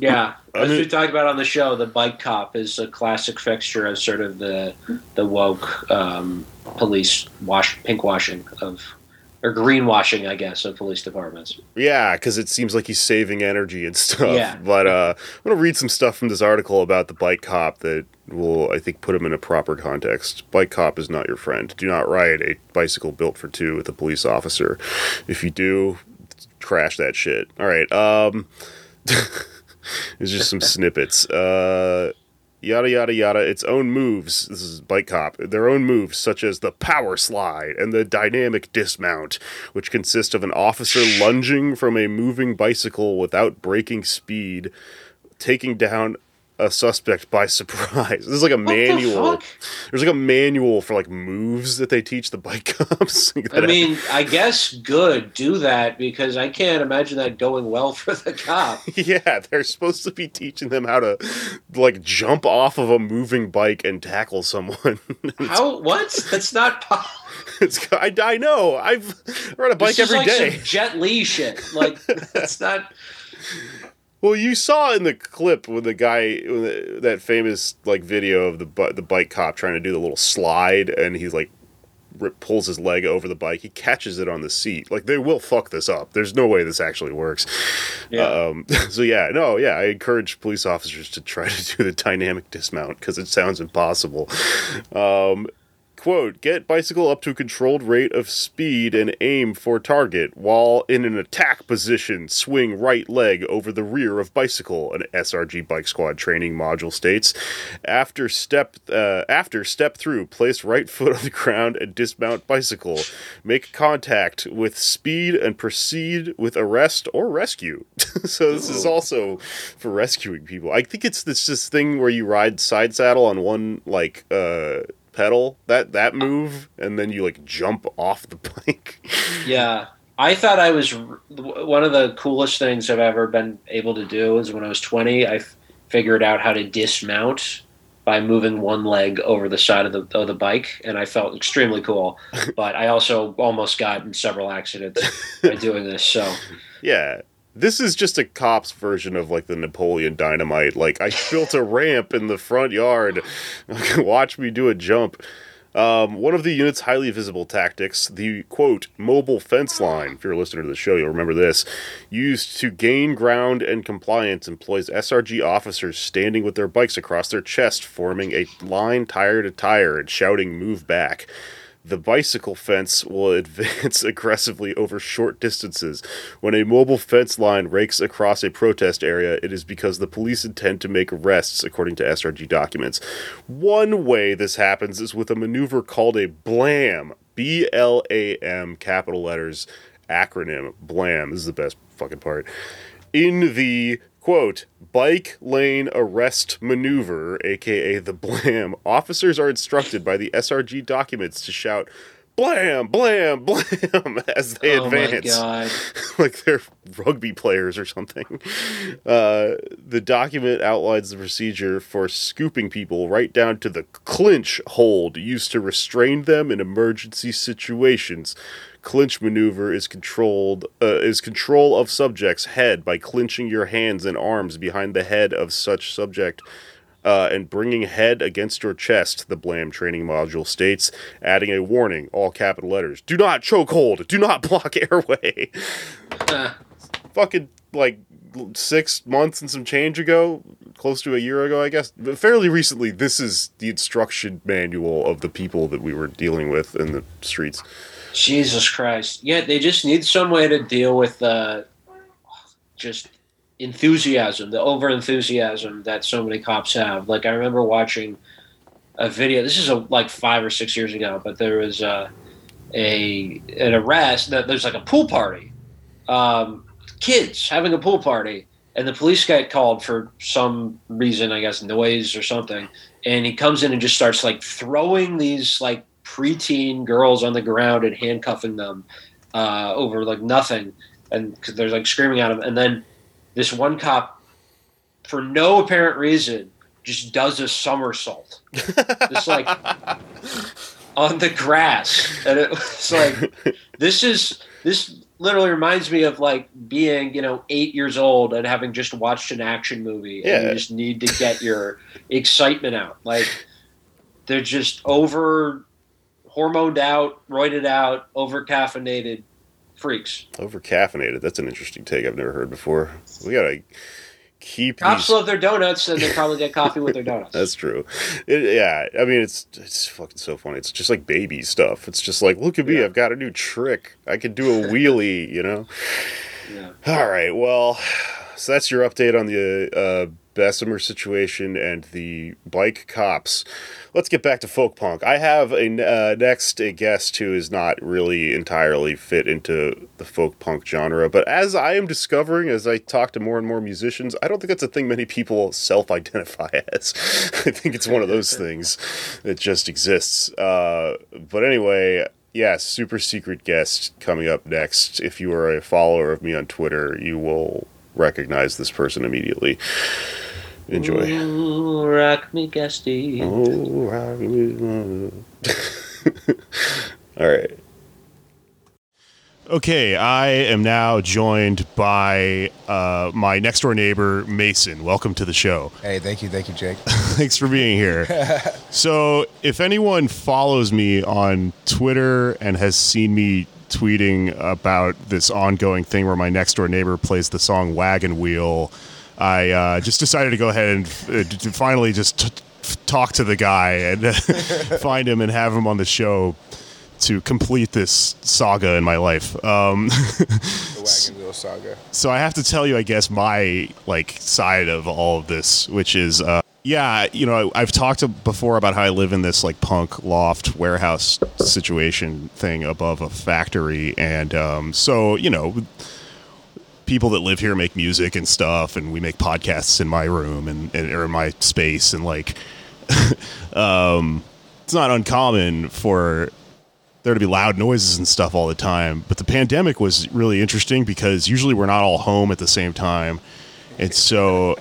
Yeah, I as we talked about on the show, the bike cop is a classic fixture of sort of the the woke um, police wash pink washing of or greenwashing, I guess, of police departments. Yeah, because it seems like he's saving energy and stuff. Yeah. But uh, I'm going to read some stuff from this article about the bike cop that will, I think, put him in a proper context. Bike cop is not your friend. Do not ride a bicycle built for two with a police officer. If you do, crash that shit. All right. Um, there's just some snippets. Uh, yada yada yada. Its own moves. This is bike cop. Their own moves such as the power slide and the dynamic dismount which consist of an officer lunging from a moving bicycle without breaking speed taking down a suspect by surprise this is like a the manual fuck? there's like a manual for like moves that they teach the bike cops I mean, I guess good do that because I can't imagine that going well for the cop. yeah, they're supposed to be teaching them how to like jump off of a moving bike and tackle someone. How? What? That's not. po- it's, I, I know. I've ride a bike every like day. Jet Li shit. Like that's not. Well, you saw in the clip when the guy that famous like video of the the bike cop trying to do the little slide, and he's like rip, pulls his leg over the bike. He catches it on the seat. Like they will fuck this up. There's no way this actually works. Yeah. Um, so yeah, no, yeah. I encourage police officers to try to do the dynamic dismount because it sounds impossible. Um, quote get bicycle up to a controlled rate of speed and aim for target while in an attack position. Swing right leg over the rear of bicycle. An srg bike squad training module states after step uh, after step through place right foot on the ground and dismount bicycle. Make contact with speed and proceed with arrest or rescue. So this is also for rescuing people. I think it's this this thing where you ride side saddle on one like uh pedal that that move and then you like jump off the bike Yeah. I thought I was one of the coolest things I've ever been able to do is when I was 20, I f- figured out how to dismount by moving one leg over the side of the of the bike, and I felt extremely cool. But I also almost got in several accidents by doing this. So yeah this is just a cop's version of like the napoleon dynamite. Like i built a ramp in the front yard. Watch me do a jump. Um, one of the unit's highly visible tactics, the quote, mobile fence line, if you're a listener to the show, you'll remember this, used to gain ground and compliance, employs SRG officers standing with their bikes across their chest, forming a line tire to tire and shouting, move back. The bicycle fence will advance aggressively over short distances. When a mobile fence line rakes across a protest area, it is because the police intend to make arrests, according to SRG documents. One way this happens is with a maneuver called a BLAM. B L A M, capital letters, acronym. BLAM. This is the best fucking part. In the quote bike lane arrest maneuver aka the blam officers are instructed by the srg documents to shout blam, blam, blam as they Oh advance. Like they're rugby players or something. Uh, the document outlines the procedure for scooping people right down to the clinch hold used to restrain them in emergency situations. Clinch maneuver is controlled uh, is control of subject's head by clinching your hands and arms behind the head of such subject uh, and bringing head against your chest, the Blam training module states, adding a warning, all capital letters. Do not choke hold. Do not block airway. Fucking, like, six months and some change ago, close to a year ago, I guess. But fairly recently, this is the instruction manual of the people that we were dealing with in the streets. Jesus Christ. Yeah, they just need some way to deal with uh, just enthusiasm, the over enthusiasm that so many cops have. Like I remember watching a video. This is a, like five or six years ago, but there was uh, a an arrest. That there's like a pool party, um, kids having a pool party, and the police get called for some reason, I guess noise or something. And he comes in and just starts like throwing these like preteen girls on the ground and handcuffing them uh, over like nothing, and because they're like screaming at him. And then this one cop, for no apparent reason, just does a somersault, just like on the grass, and it was like this is this literally reminds me of like being you know eight years old and having just watched an action movie. And Yeah. you just need to get your excitement out. Like they're just over hormoned out roided out over caffeinated freaks Over caffeinated. That's an interesting take I've never heard before. We gotta keep cops these love their donuts and they probably get coffee with their donuts That's true. It, yeah, I mean it's it's fucking so funny. It's just like baby stuff. It's just like look at me, I've got a new trick. I can do a wheelie, you know. Yeah. All right, well, so that's your update on the uh, Bessemer situation and the bike cops. Let's get back to folk punk. I have a uh, next a guest who is not really entirely fit into the folk punk genre, but as I am discovering as I talk to more and more musicians, I don't think that's a thing many people self-identify as. I think it's one of those things that just exists. Uh, but anyway, yes, super secret guest coming up next. If you are a follower of me on Twitter, you will recognize this person immediately. Enjoy. Ooh, rock me guesty Oh, rock me. All right. Okay, I am now joined by uh, my next door neighbor, Mason. Welcome to the show. Hey, thank you, thank you, Jake. Thanks for being here. so, if anyone follows me on Twitter and has seen me tweeting about this ongoing thing where my next door neighbor plays the song Wagon Wheel, I uh, just decided to go ahead and uh, to finally just t- talk to the guy and find him and have him on the show to complete this saga in my life. Um, The Wagon Wheel Saga. so I have to tell you, I guess, my like side of all of this, which is, uh, yeah, you know, I, I've talked before about how I live in this like punk loft warehouse situation thing above a factory, and um, so you know, people that live here make music and stuff, and we make podcasts in my room and, and or in my space, and like, um, it's not uncommon for there to be loud noises and stuff all the time. But the pandemic was really interesting because usually we're not all home at the same time. And so,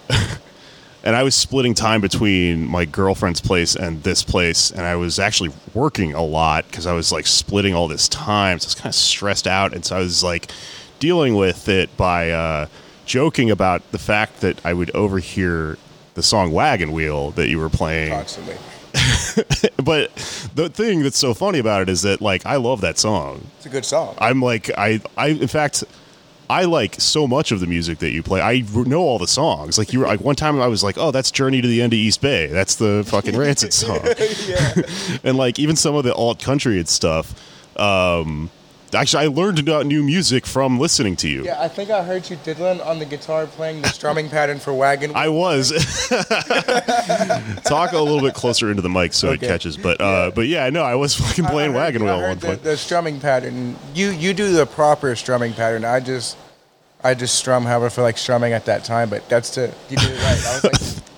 and I was splitting time between my girlfriend's place and this place. And I was actually working a lot because I was like splitting all this time. So I was kind of stressed out. And so I was like dealing with it by uh, joking about the fact that I would overhear the song Wagon Wheel that you were playing Constantly. but the thing that's so funny about it is that like I love that song. It's a good song. I'm like I I in fact I like so much of the music that you play. I know all the songs. Like you were like one time I was like, "Oh, that's Journey to the End of East Bay. That's the fucking Rancid song." and like even some of the alt country and stuff. Um actually I learned about new music from listening to you. Yeah, I think I heard you diddling on the guitar playing the strumming pattern for Wagon. I was talk a little bit closer into the mic so Okay. it catches. But uh, but yeah, no, I was fucking playing Wagon Wheel at one heard the, point. the strumming pattern. You you do the proper strumming pattern. I just I just strum however I feel like strumming at that time. But that's the you did it right. I was like,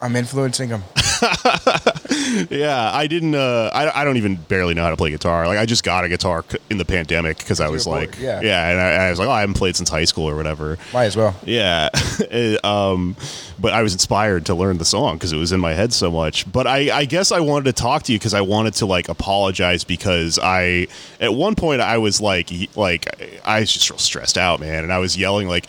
I'm influencing him. yeah, I didn't. Uh, I, I don't even barely know how to play guitar. Like I just got a guitar c- in the pandemic because I was like, yeah. yeah, and I, I was like, oh, I haven't played since high school or whatever. Might as well. Yeah, um, but I was inspired to learn the song because it was in my head so much. But I, I guess I wanted to talk to you because I wanted to like apologize because I, at one point, I was like, like I was just real stressed out, man, and I was yelling like.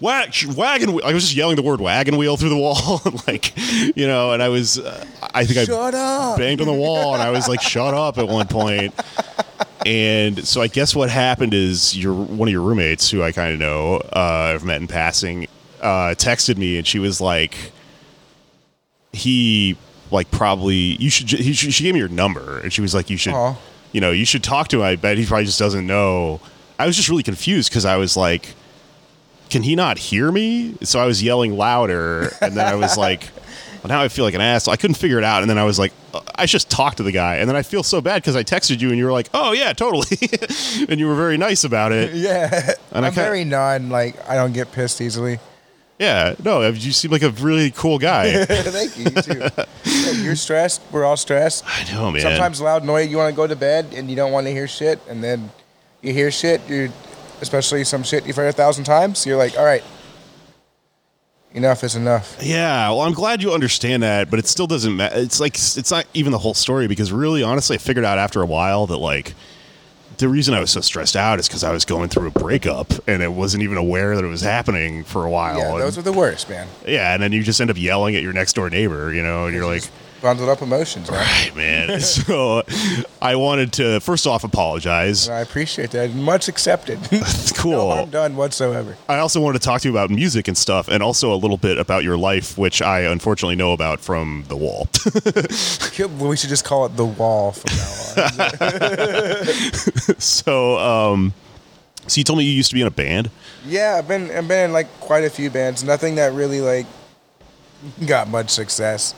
Wag, wagon wheel. I was just yelling the word wagon wheel through the wall, like, you know, and I was, uh, I think I up. banged on the wall and I was like, shut up at one point. And so I guess what happened is your one of your roommates, who I kind of know, uh, I've met in passing, uh, texted me and she was like, he like probably you should. He, she she gave me your number and she was like, you should, Aw. you know, you should talk to him. I bet he probably just doesn't know. I was just really confused because I was like, can he not hear me? So I was yelling louder, and then I was like, well, now I feel like an asshole. I couldn't figure it out, and then I was like, uh, I should talk to the guy, and then I feel so bad because I texted you, and you were like, oh yeah, totally, and you were very nice about it. Yeah. And I I'm kinda- very non, like, I don't get pissed easily. Yeah, no, you seem like a really cool guy. Thank you. You too. Yeah, you're stressed. We're all stressed. I know, man. Sometimes loud noise, you want to go to bed and you don't want to hear shit, and then you hear shit, you, especially some shit you've heard a thousand times. You're like, all right, enough is enough. Yeah, well, I'm glad you understand that, but it still doesn't matter. It's like it's not even the whole story because really, honestly, I figured out after a while that like the reason I was so stressed out is because I was going through a breakup and I wasn't even aware that it was happening for a while. Yeah, And- those are the worst, man. yeah, and then you just end up yelling at your next door neighbor, you know, and you're like, Bundled up emotions, man. right, man. so I wanted to first off apologize. I appreciate that. Much accepted. No cool. harm done whatsoever. I also wanted to talk to you about music and stuff, and also a little bit about your life, which I unfortunately know about from the wall. We should just call it the wall from now on. so, um, so you told me you used to be in a band. yeah, I've been I've been in like quite a few bands. Nothing that really like got much success.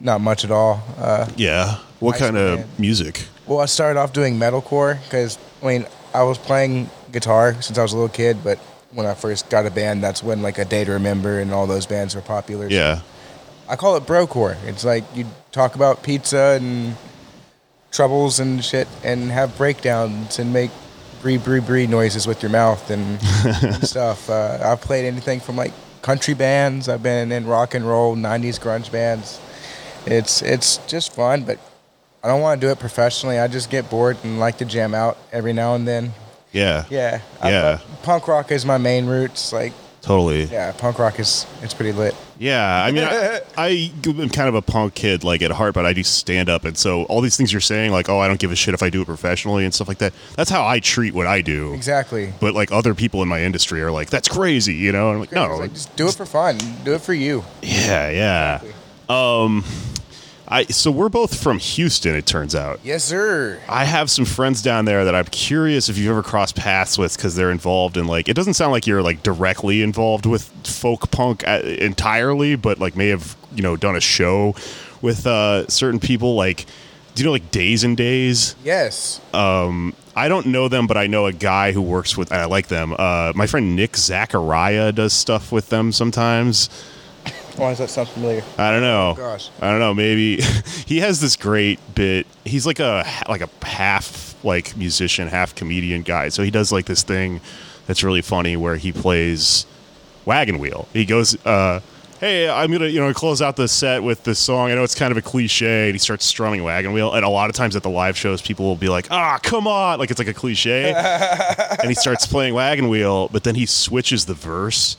Not much at all. Uh, Yeah. What kind of band. music? Well, I started off doing metalcore because I mean I was playing guitar since I was a little kid, but when I first got a band, that's when like a Day to Remember and all those bands were popular. Yeah. I call it brocore. It's like you talk about pizza and troubles and shit, and have breakdowns and make bree bree bree noises with your mouth and, and stuff. Uh, I've played anything from like country bands. I've been in rock and roll, '90s grunge bands. It's it's just fun, but I don't want to do it professionally. I just get bored and like to jam out every now and then. Yeah. Yeah, I- Yeah. punk rock is my main roots. Like, Totally. yeah, punk rock is it's pretty lit. Yeah, I mean, I, I am kind of a punk kid, like at heart, but I do stand up, and so all these things you're saying, like, oh, I don't give a shit if I do it professionally and stuff like that. That's how I treat what I do. Exactly. But like other people in my industry are like, that's crazy, you know? And I'm like, no, like, just do it for fun. Do it for you. yeah, yeah. Um, I so we're both from Houston. It turns out. Yes, sir. I have some friends down there that I'm curious if you've ever crossed paths with because they're involved in like it doesn't sound like you're like directly involved with folk punk uh, entirely, but like may have you know done a show with uh, certain people. Like, do you know like Days N' Daze? Yes. Um, I don't know them, but I know a guy who works with. and I like them. Uh, my friend Nick Zachariah does stuff with them sometimes. Why does that sound familiar? I don't know. gosh. I don't know. Maybe he has this great bit. He's like a like a half like musician, half comedian guy. So he does like this thing that's really funny where he plays wagon wheel. He goes, uh, "Hey, I'm gonna you know close out the set with this song. I know it's kind of a cliche." And he starts strumming wagon wheel. And a lot of times at the live shows, people will be like, "Ah, come on!" Like it's like a cliche. and he starts playing wagon wheel, but then he switches the verse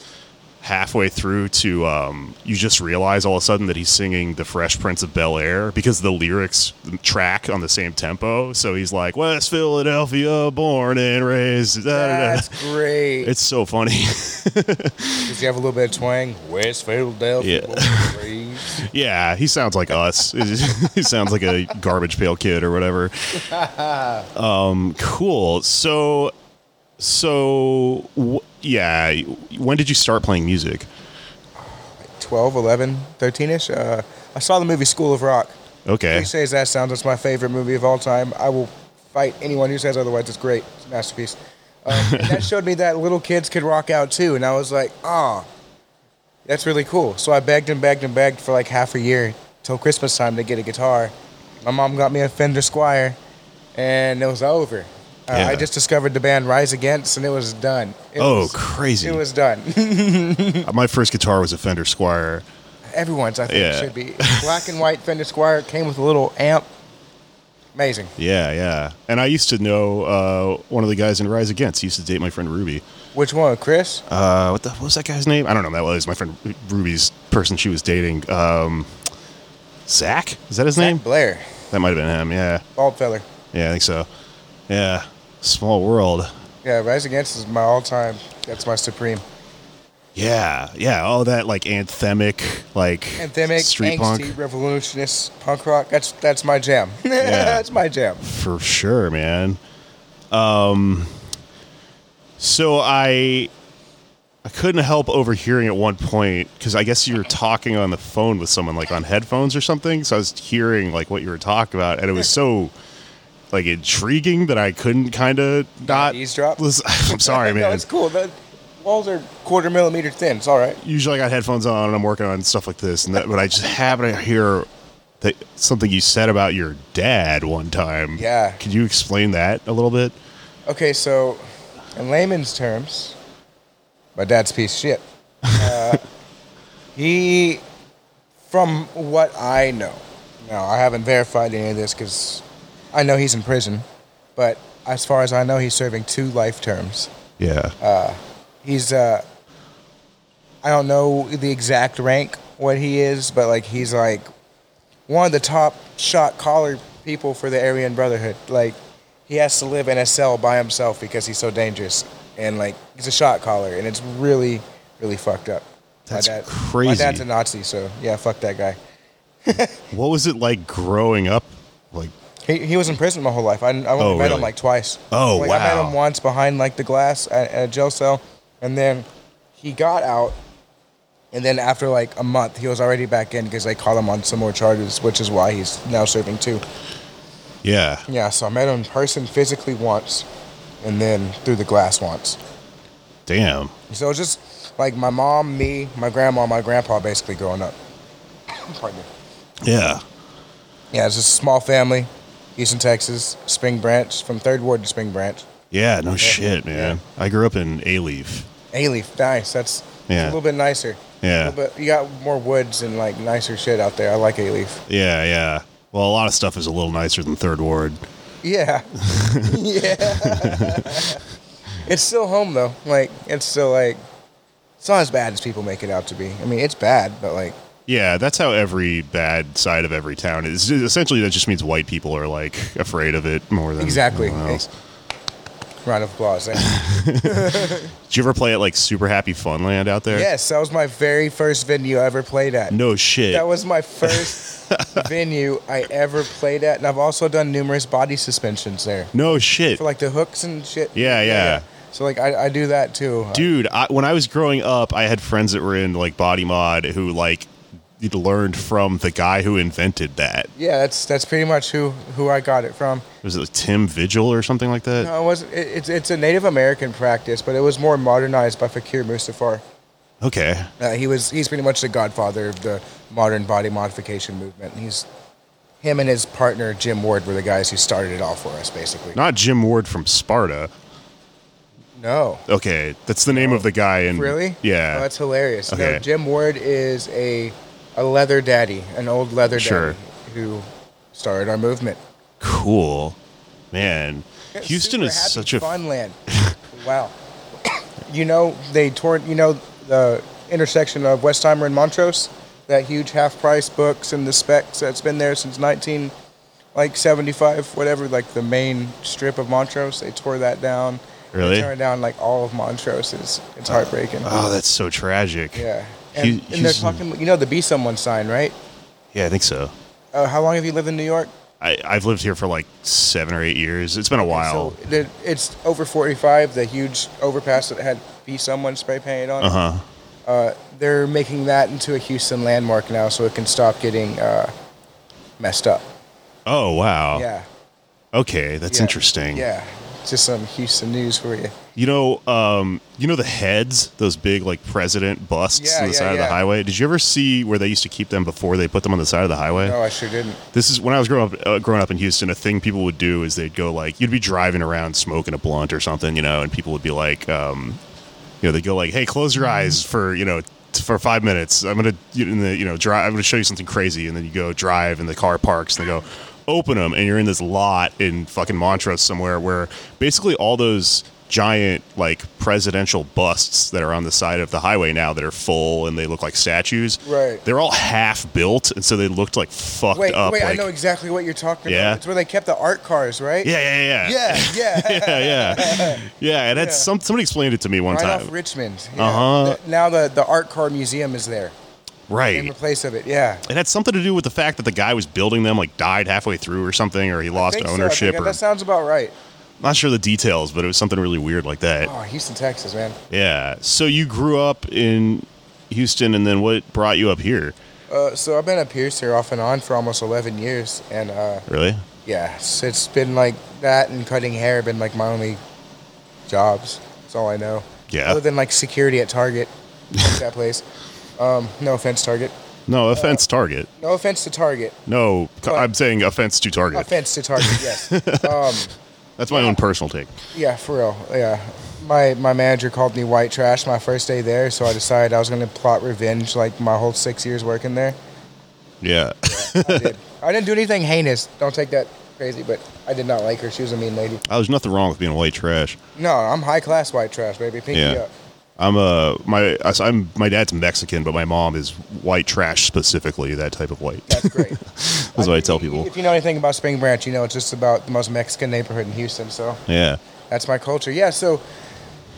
halfway through to um, you just realize all of a sudden that he's singing the fresh prince of bel air because the lyrics track on the same tempo so he's like west philadelphia born and raised da, da, da." That's great. it's so funny Does he have a little bit of twang? West Philadelphia. Yeah. yeah he sounds like us he sounds like a garbage pail kid or whatever um cool so so w- yeah when did you start playing music 12, 11, 13 ish. Uh, I saw the movie School of Rock. okay He says that sounds it's my favorite movie of all time. I will fight anyone who says otherwise. It's great. It's a masterpiece. Um, that showed me that little kids could rock out too. And I was like, ah, that's really cool. So I begged and begged and begged for like half a year till Christmas time to get a guitar. My mom got me a Fender Squier, and it was over. Uh, Yeah. I just discovered the band Rise Against, and it was done. It Oh, was- crazy. It was done. My first guitar was a Fender Squier. Everyone's, I think, Yeah. should be black and white Fender Squier. Came with a little amp. Amazing. Yeah, yeah. And I used to know uh, one of the guys in Rise Against. He used to date my friend Ruby. Which one, Chris? Uh, what the what was that guy's name? I don't know. That was my friend Ruby's person she was dating. Um, Zach? Is that his name? Blair, That might have been him. Yeah, bald feller. yeah, I think so. Yeah, small world. Yeah, Rise Against is my all-time. That's my supreme. Yeah, yeah. All that like anthemic, like Anthemic, street angsty, punk revolutionist punk rock. That's that's my jam. Yeah. that's my jam. for sure, man. Um, so I I couldn't help overhearing at one point because I guess you were talking on the phone with someone like on headphones or something. So I was hearing like what you were talking about, and it was so like intriguing that I couldn't kind of not eavesdrop. I'm sorry, no, man. it's cool. The walls are quarter millimeter thin. It's all right. Usually I got headphones on and I'm working on stuff like this, and that, but I just happen to hear that something you said about your dad one time. Yeah. Could you explain that a little bit? Okay, so in layman's terms, my dad's a piece of shit. Uh, he, from what I know, now I haven't verified any of this because I know he's in prison, but as far as I know, he's serving two life terms. Yeah. Uh, he's, uh, I don't know the exact rank what he is, but like he's like one of the top shot caller people for the Aryan Brotherhood. Like he has to live in a cell by himself because he's so dangerous, and like he's a shot caller, and it's really, really fucked up. That's my dad, My dad's a Nazi, so yeah, fuck that guy. What was it like growing up? Like, He, he was in prison my whole life. I, I only Oh, met really? him like twice. Oh, like, I met him once behind like the glass at, at a jail cell, and then he got out, and then after like a month, he was already back in because they caught him on some more charges, which is why he's now serving two. yeah, Yeah, so I met him in person physically once, and then through the glass once. damn. So just like my mom, me, my grandma, my grandpa, basically growing up. Pardon me. Yeah. Yeah, it's just a small family, Houston, Texas, Spring Branch, from Third Ward to Spring Branch. Yeah, no shit, man. I grew up in Alief. Alief, nice. That's Yeah. a little bit nicer. Yeah. But you got more woods and like nicer shit out there. I like Alief. Yeah, yeah. Well, a lot of stuff is a little nicer than Third Ward. Yeah. yeah. it's still home though. Like it's still like it's not as bad as people make it out to be. I mean, it's bad, but like Yeah, that's how every bad side of every town is. Essentially, that just means white people are like afraid of it more than Exactly. else. round of applause. eh? Did you ever play at like Super Happy Funland out there? yes, that was my very first venue I ever played at. No shit. That was my first venue I ever played at, and I've also done numerous body suspensions there no shit. for like the hooks and shit. Yeah, yeah. So like I, I do that too. Dude, I, when I was growing up, I had friends that were in like body mod who like learned from the guy who invented that. Yeah, that's that's pretty much who who I got it from. Was it like Tim Vigil or something like that? No, it wasn't. It, it's it's a Native American practice, but it was more modernized by Fakir Musafar. Okay. Uh, he was he's pretty much the godfather of the modern body modification movement. He's him and his partner Jim Ward were the guys who started it all for us, basically. Not Jim Ward from Sparta. No, Okay, that's the name of the guy in really? Yeah. Oh, that's hilarious. No, Okay. Jim Ward is a a leather daddy, an old leather Sure. daddy who started our movement. cool. Man, Houston is happy such a fun land. wow. you know they tore. You know the intersection of Westheimer and Montrose. That huge half price books and the Spec's that's been there since 19 like 75 whatever like the main strip of Montrose they tore that down Really? they tore down like all of Montrose it's, it's heartbreaking Oh, that's so tragic. yeah and, and they're talking you know the be someone sign right Yeah, I think so. uh, how long have you lived in New York I, I've lived here for like seven or eight years. It's been a while. So the- it's over 45, the huge overpass that had Be Someone spray painted on it. Uh huh. Uh, they're making that into a Houston landmark now so it can stop getting uh, messed up. Oh wow. Yeah. Okay, that's Yeah. interesting. Yeah. Just some Houston news for you. You know, um, you know the heads, those big like president busts Yeah, on the yeah, side of yeah. the highway. Did you ever see where they used to keep them before they put them on the side of the highway? No, I sure didn't. This is when I was growing up. Uh, growing up in Houston, a thing people would do is they'd go like you'd be driving around smoking a blunt or something, you know, and people would be like, um, you know, they would go like, "Hey, close your eyes for you know." t- For five minutes, I'm gonna you the you know drive. I'm gonna show you something crazy, and then you go drive, and the car parks, and they go open them, and you're in this lot in fucking Montrose somewhere where basically all those giant like presidential busts that are on the side of the highway now that are full and they look like statues. Right. They're all half built, and so they looked like fucked Wait, up. wait, I know exactly what you're talking Yeah? about. It's where they kept the art cars, right? Yeah, yeah, yeah. Yeah, yeah. yeah, yeah, yeah. And that's Yeah. some somebody explained it to me one right time. off Richmond. Yeah. Uh-huh. The- now the, the art car museum is there. In Right. the place of it, yeah. It had something to do with the fact that the guy was building them like died halfway through or something, or he lost Think so. I ownership, think or that sounds about right. not sure the details, but it was something really weird like that. Oh, Houston, Texas, man. Yeah. So you grew up in Houston, and then what brought you up here? Uh, so I've been a piercer off and on for almost 11 years, and uh, Really? yeah, so it's been like that and cutting hair have been like my only jobs. That's all I know. Yeah. Other than like security at Target, like that place. Um, no offense, Target. No offense, Target. No offense to Target. No, But- I'm saying offense to Target. Offense to Target, yes. um, That's my own personal take. yeah, for real. Yeah. My my manager called me white trash my first day there, so I decided I was gonna plot revenge like my whole six years working there. Yeah. I did. I didn't do anything heinous. Don't take that crazy, but I did not like her. She was a mean lady. Oh, There's nothing wrong with being white trash. No, I'm high class white trash, baby. Pinky Yeah. up. I'm a my I'm my dad's Mexican, but my mom is white trash specifically. That type of white. That's great. That's what I tell people. If you know anything about Spring Branch, you know it's just about the most Mexican neighborhood in Houston. So Yeah. that's my culture. Yeah. So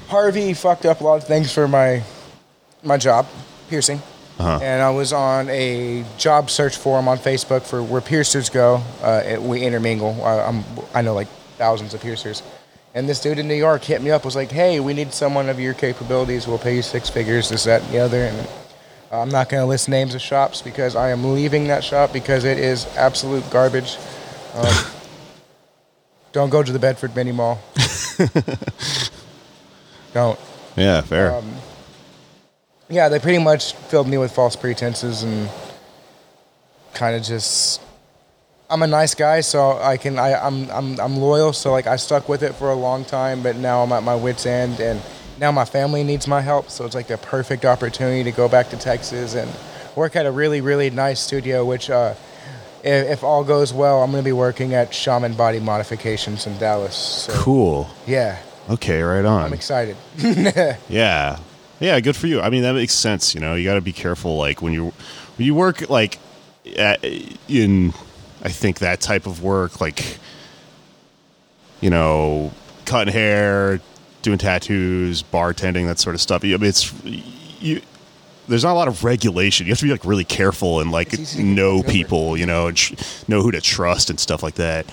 Harvey fucked up a lot of things for my my job, piercing. Uh-huh. And I was on a job search forum on Facebook for where piercers go. Uh, it- we intermingle. I, I'm, I know like thousands of piercers. And this dude in New York hit me up, was like, hey, we need someone of your capabilities. We'll pay you six figures, this, that, and the other. And I'm not going to list names of shops because I am leaving that shop because it is absolute garbage. Um, don't go to the Bedford Mini Mall. don't. Yeah. Fair. Um, yeah, they pretty much filled me with false pretenses and kind of just. I'm a nice guy, so I can. I, I'm I'm I'm loyal, so like I stuck with it for a long time. But now I'm at my wits' end, and now my family needs my help. So it's like the perfect opportunity to go back to Texas and work at a really really nice studio. Which, uh, if, if all goes well, I'm going to be working at Shaman Body Modifications in Dallas. So, cool. Yeah, Okay. Right on. I'm excited. Yeah. Yeah, good for you. I mean, that makes sense. You know, you got to be careful. Like when you when you work like at, in, I think that type of work, like you know, cutting hair, doing tattoos, bartending, that sort of stuff. I mean, it's you. There's not a lot of regulation. You have to be like really careful and like easy to get know people, you know, and tr- know who to trust and stuff like that.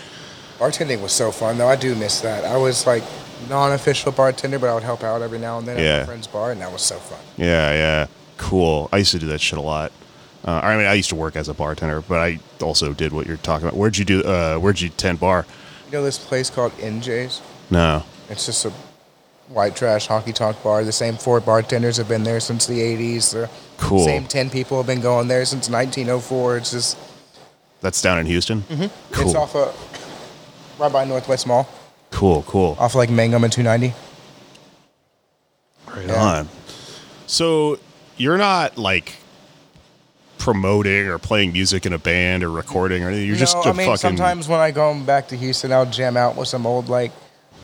Bartending was so fun, though. I do miss that. I was like non-official bartender, but I would help out every now and then at Yeah. my friend's bar, and that was so fun. Yeah, yeah, cool. I used to do that shit a lot. Uh, I mean, I used to work as a bartender, but I also did what you're talking about. Where'd you do? Uh, where'd you tend bar? You know this place called NJ's? No. It's just a white trash honky tonk bar. The same four bartenders have been there since the 80s. The Cool. same 10 people have been going there since 1904. It's just, That's down in Houston. Mhm. Cool. it's off of, right by Northwest Mall, Cool, cool. off like Mangum and 290. Right Yeah. on. So you're not like promoting or playing music in a band or recording or anything. You're just no, a I mean, fucking. sometimes when I go back to Houston, I'll jam out with some old like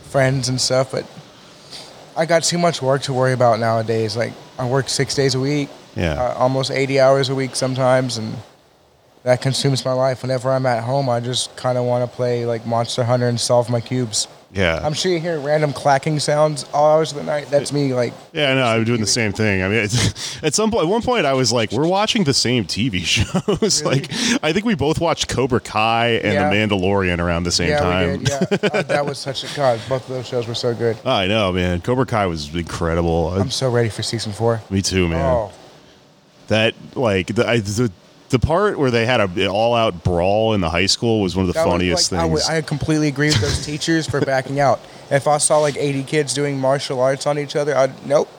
friends and stuff. But I got too much work to worry about nowadays. Like I work six days a week, Yeah. uh, almost eighty hours a week sometimes, and that consumes my life. Whenever I'm at home, I just kind of want to play like Monster Hunter and solve my cubes. Yeah. I'm sure you hear random clacking sounds all hours of the night. That's me, like yeah, no, I'm doing the same thing. I mean, it's, at some point, at one point, I was like, "We're watching the same TV shows." like, I think we both watched Cobra Kai and Yeah. The Mandalorian around the same yeah, time. Yeah, Uh, that was such a god. Both of those shows were so good. I know, man. Cobra Kai was incredible. I'm so ready for season four. Me too, man. Oh, That like the, I, the the part where they had a an all-out brawl in the high school was one of the That was, funniest like, I, things. would- I completely agree with those teachers for backing out. If I saw like 80 kids doing martial arts on each other, I'd nope,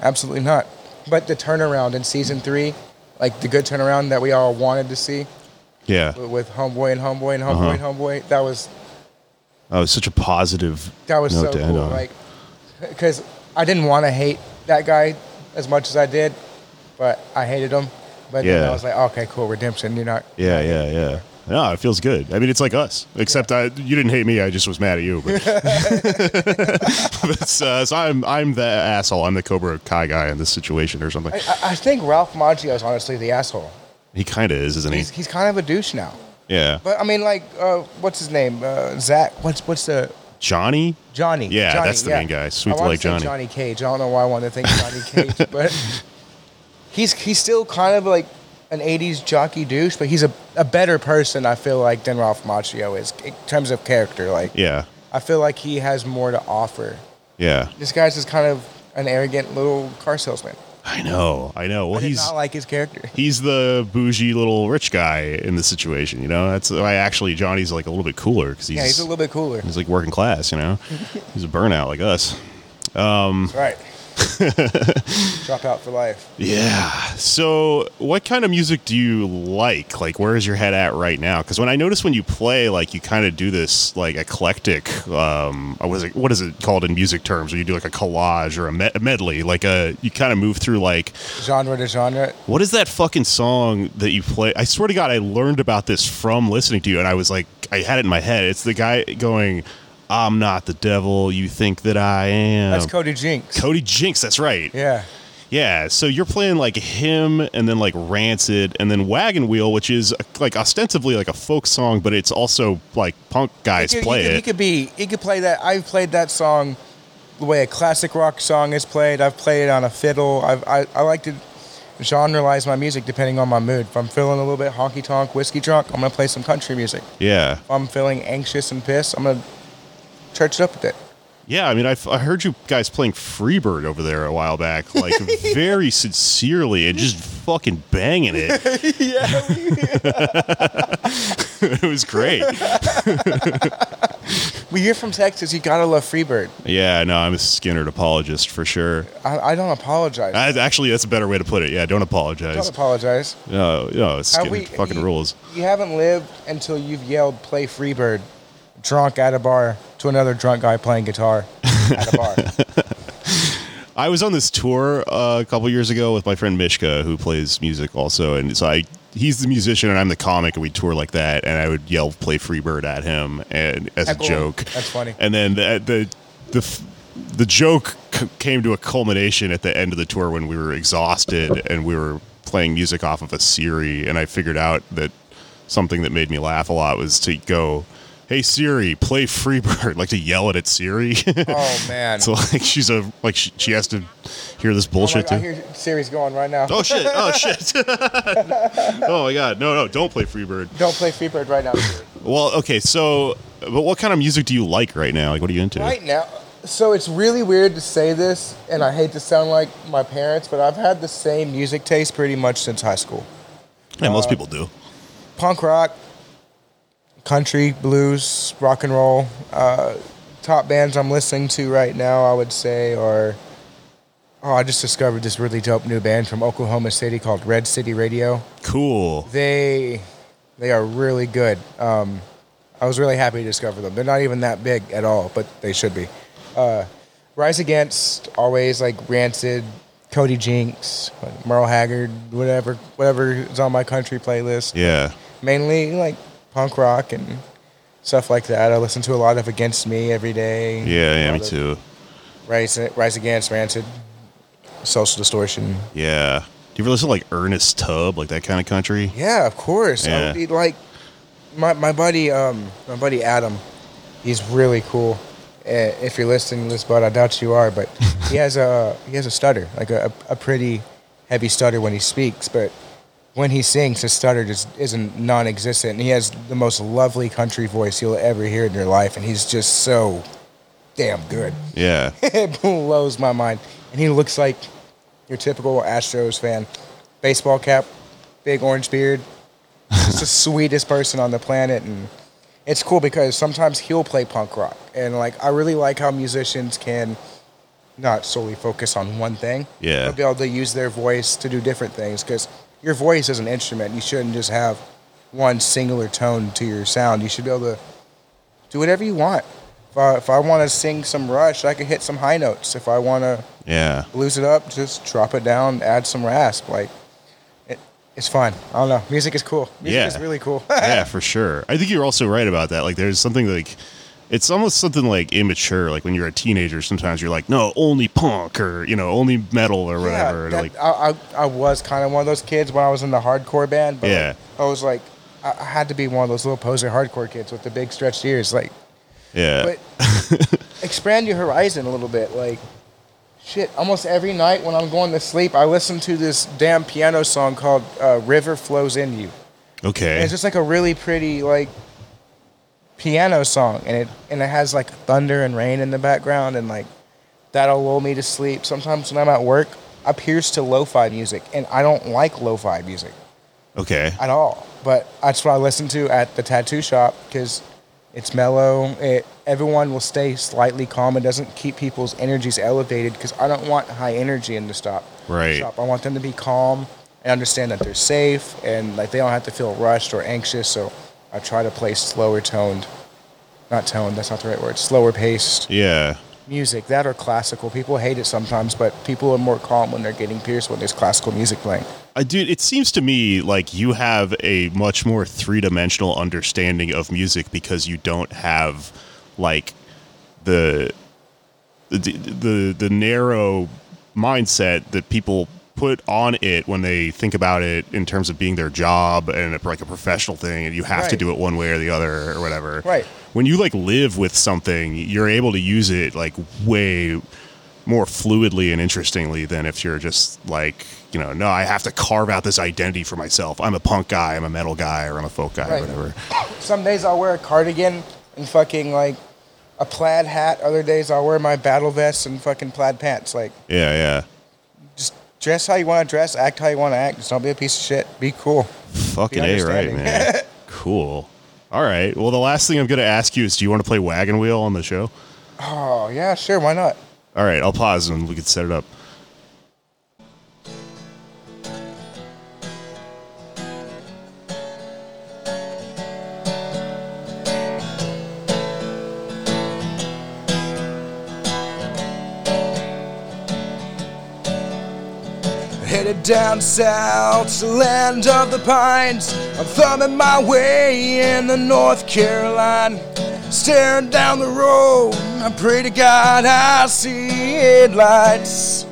absolutely not. But the turnaround in season three, like the good turnaround that we all wanted to see yeah, with, homeboy and homeboy and homeboy Uh-huh. and homeboy, that was oh, it's such a positive. that was note so to end cool. on. Like, because I didn't want to hate that guy as much as I did, but I hated him. But then Yeah. I was like, okay, cool, redemption. You're not. Yeah, yeah, yeah. No, it feels good. I mean, it's like us, except I, you didn't hate me. I just was mad at you. But, but uh, so I'm I'm the asshole. I'm the Cobra Kai guy in this situation or something. I, I- think Ralph Macchio is honestly the asshole. He kind of is, isn't he? He's, he's kind of a douche now. Yeah, But I mean, like, uh, what's his name? Uh, Zach. What's what's the Johnny. Johnny? Yeah, Johnny, that's the main guy. Sweet like Johnny. Johnny Cage. I don't know why I want to think Johnny Cage, but he's he's still kind of like an '80s jockey douche, but he's a, a better person. I feel like than Ralph Macchio is in terms of character. Like, Yeah, I feel like he has more to offer. yeah. This guy's just kind of an arrogant little car salesman. I know, I know. Well, I he's not like his character. he's the bougie little rich guy in the situation. You know, that's why actually Johnny's like a little bit cooler because he's yeah, he's a little bit cooler. he's like working class. You know, he's a burnout like us. Um, That's right. Drop out for life. Yeah. So, what kind of music do you like? Like, where is your head at right now? Because when I notice when you play, like, you kind of do this like eclectic. Um, what is it? What is it called in music terms? Where you do like a collage or a, a medley? Like a you kind of move through like Genre to genre. what is that fucking song that you play? I swear to God, I learned about this from listening to you, and I was like, I had it in my head. It's the guy going. I'm not the devil you think that I am. That's Cody Jinks. Cody Jinks, that's right. Yeah. Yeah, so you're playing like him and then like Rancid and then Wagon Wheel, which is like ostensibly like a folk song, but it's also like punk guys could, play could, it. He could be. He could play that. I've played that song the way a classic rock song is played. I've played it on a fiddle. I've, I I like to genreize my music depending on my mood. If I'm feeling a little bit honky tonk, whiskey drunk, I'm gonna play some country music. yeah. If I'm feeling anxious and pissed, I'm gonna church it up a bit. Yeah, I mean, I've, I heard you guys playing Freebird over there a while back, like very sincerely and just fucking banging it. yeah. it was great. When you're from Texas, you gotta love Freebird. Yeah, no, I'm a Skynyrd apologist for sure. I, I don't apologize. I, actually, that's a better way to put it. Yeah, don't apologize. don't apologize. No, no, Skynyrd we- fucking you- rules. You haven't lived until you've yelled "Play Freebird," drunk at a bar to another drunk guy playing guitar at a bar. I was on this tour uh, a couple years ago with my friend Mishka, who plays music also, and so I he's the musician and I'm the comic, and we tour like that, and I would yell "Play Freebird" at him and as a joke. That's funny. And then the the the, the joke c- came to a culmination at the end of the tour when we were exhausted and we were playing music off of a Siri, and I figured out that something that made me laugh a lot was to go. Hey Siri, play Freebird. Like to yell it at Siri. Oh man! So like she's a like she, she has to hear this Oh my bullshit God, I hear Siri's going right now. Oh shit! Oh shit! oh my god! No, no! Don't play Freebird. Don't play Freebird right now. Siri. Well, okay. So, but what kind of music do you like right now? Like, what are you into? Right now, so it's really weird to say this, and I hate to sound like my parents, but I've had the same music taste pretty much since high school. Yeah, most Uh, people do. Punk rock, country, blues, rock and roll. Uh, top bands I'm listening to right now, I would say, are. Oh, I just discovered this really dope new band from Oklahoma City called Red City Radio. Cool. They they are really good. Um, I was really happy to discover them. They're not even that big at all, but they should be. Uh, Rise Against, always like Rancid, Cody Jinks, Merle Haggard, whatever whatever is on my country playlist. Yeah. Mainly like punk rock and stuff like that. I listen to a lot of Against Me every day. Yeah, yeah, me too. Rise Rise Against, Rancid, Social Distortion. Yeah. Do you ever listen to like Ernest Tubb, like that kind of country? Yeah, of course. I Yeah. would be like my my buddy um my buddy Adam. He's really cool. Uh, if you're listening to this, bud, I doubt you are, but he has a he has a stutter, like a, a pretty heavy stutter when he speaks, but when he sings, his stutter just isn't non-existent. And he has the most lovely country voice you'll ever hear in your life, and he's just so damn good. Yeah. it blows my mind. And he looks like your typical Astros fan. Baseball cap, big orange beard. He's the sweetest person on the planet, and it's cool because sometimes he'll play punk rock, and like I really like how musicians can not solely focus on one thing. Yeah. But be able to use their voice to do different things because your voice is an instrument. You shouldn't just have one singular tone to your sound. You should be able to do whatever you want. If I, if I want to sing some Rush, I can hit some high notes. If I want to Yeah. blues it up, just drop it down, add some rasp. Like, it, it's fun. I don't know. Music is cool. Music Yeah. is really cool. yeah, for sure. I think you're also right about that. Like, there's something like, it's almost something like immature. Like when you're a teenager, sometimes you're like, no, only punk or you know, only metal or whatever. That- like, I, I, I was kind of one of those kids when I was in the hardcore band. But Yeah. like, I was like, I, I had to be one of those little poser hardcore kids with the big stretched ears. Like, yeah, but expand your horizon a little bit. Like, shit, almost every night when I'm going to sleep, I listen to this damn piano song called uh, "River Flows in You." And okay, it's just like a really pretty like piano song, and it and it has like thunder and rain in the background, and like that'll lull me to sleep. Sometimes when I'm at work, I pierce to lo-fi music, and I don't like lo-fi music okay, at all. But that's what I listen to at the tattoo shop because it's mellow. It everyone will stay slightly calm. It doesn't keep people's energies elevated because I don't want high energy in the stop. Right. Shop. I want them to be calm and understand that they're safe and like they don't have to feel rushed or anxious. So I try to play slower toned, not toned. That's not the right word. Slower paced yeah, music. That or classical. People hate it sometimes, but people are more calm when they're getting pierced when there's classical music playing. I dude, it seems to me like you have a much more three dimensional understanding of music because you don't have like the the the, the narrow mindset that people put on it when they think about it in terms of being their job and like a professional thing and you have to do it one way or the other or whatever. Right. When you like live with something, you're able to use it like way more fluidly and interestingly than if you're just like, you know, no, I have to carve out this identity for myself. I'm a punk guy, I'm a metal guy, or I'm a folk guy, Right. or whatever. Some days I'll wear a cardigan and fucking like a plaid hat. Other days I'll wear my battle vest and fucking plaid pants. Like, Yeah, yeah. just dress how you want to dress, act how you want to act. Just don't be a piece of shit. Be cool. Fucking Be A, right, man. cool. All right. Well, the last thing I'm going to ask you is do you want to play Wagon Wheel on the show? Oh yeah, sure. Why not? All right. I'll pause and we can set it up. Headed down south to land of the pines. I'm thumbing my way in the North Carolina. Staring down the road, I pray to God I see headlights.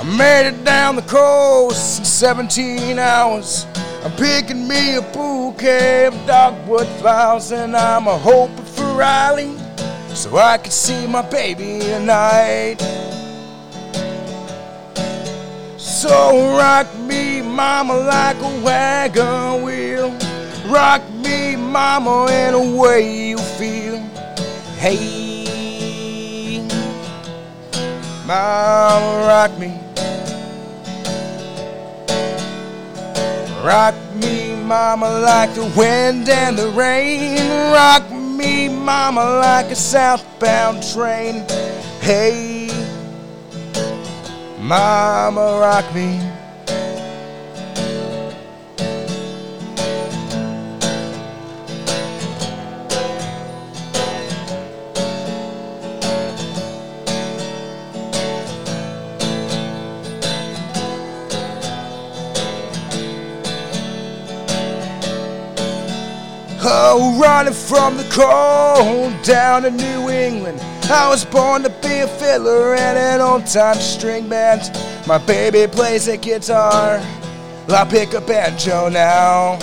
I made it down the coast in 17 hours. I'm picking me a bouquet of dogwood flowers, and I'm a hoping for Raleigh so I can see my baby tonight. So rock me, mama, like a wagon wheel. Rock me, mama, in a way you feel. Hey, mama, rock me. Rock me, mama, like the wind and the rain. Rock me, mama, like a southbound train. Hey, mama, rock me. Oh, running from the cold down to New England. I was born to be a fiddler and an old time string band. My baby plays a guitar. I pick a banjo now.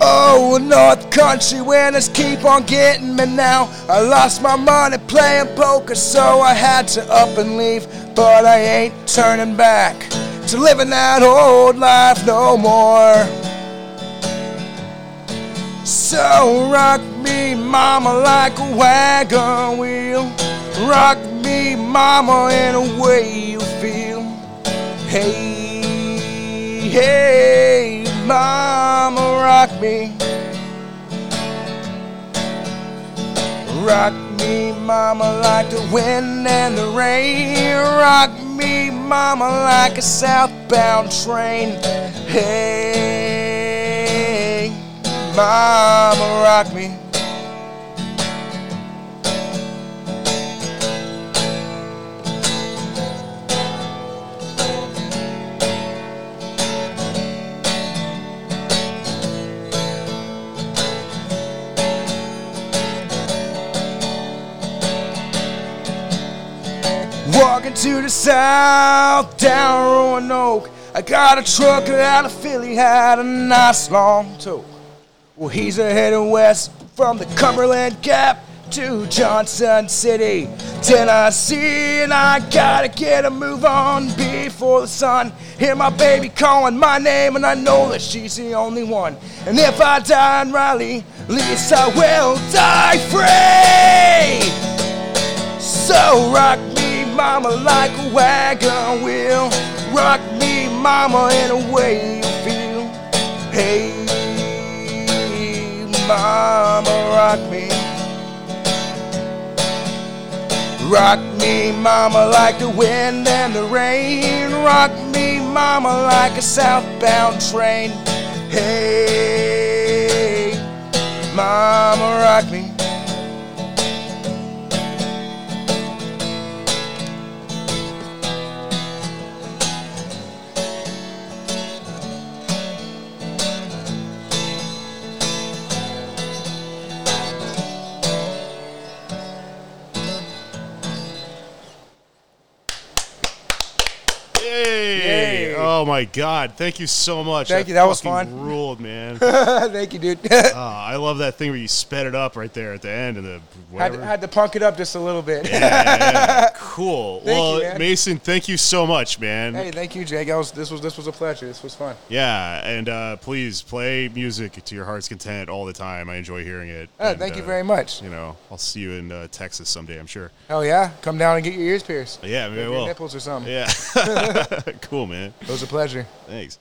Oh, North Country winners keep on getting me now. I lost my money playing poker, so I had to up and leave. But I ain't turning back to living that old life no more. So rock me, mama, like a wagon wheel. Rock me, mama, in a way you feel. Hey, hey, mama, rock me. Rock me, mama, like the wind and the rain. Rock me, mama, like a southbound train. Hey, mama, rock me. Walking to the south, down Roanoke. I got a trucker out of Philly, had a nice long tow. Well, he's a heading west from the Cumberland Gap to Johnson City, Tennessee. And I gotta get a move on before the sun. Hear my baby calling my name, and I know that she's the only one. And if I die in Raleigh, at least I will die free. So rock me, mama, like a wagon wheel. Rock me, mama, in a way you feel. Hey, mama, rock me. Rock me, mama, like the wind and the rain. Rock me, mama, like a southbound train. Hey, mama, rock me. Oh my god! Thank you so much. Thank you, that was fun. Ruled, man. Thank you, dude. Ah, I love that thing where you sped it up right there at the end and the had, whatever. to, had to punk it up just a little bit. Yeah, cool. Thank well, you. Mason, thank you so much, man. Hey, thank you, Jake. I was, this was this was a pleasure. This was fun. Yeah, and uh, please play music to your heart's content all the time. I enjoy hearing it. Oh, And, thank you uh, very much. You know, I'll see you in uh, Texas someday. I'm sure. Hell yeah! Come down and get your ears pierced. Yeah, maybe I will. nipples or something. Yeah, cool, man. It was a pleasure. Thanks.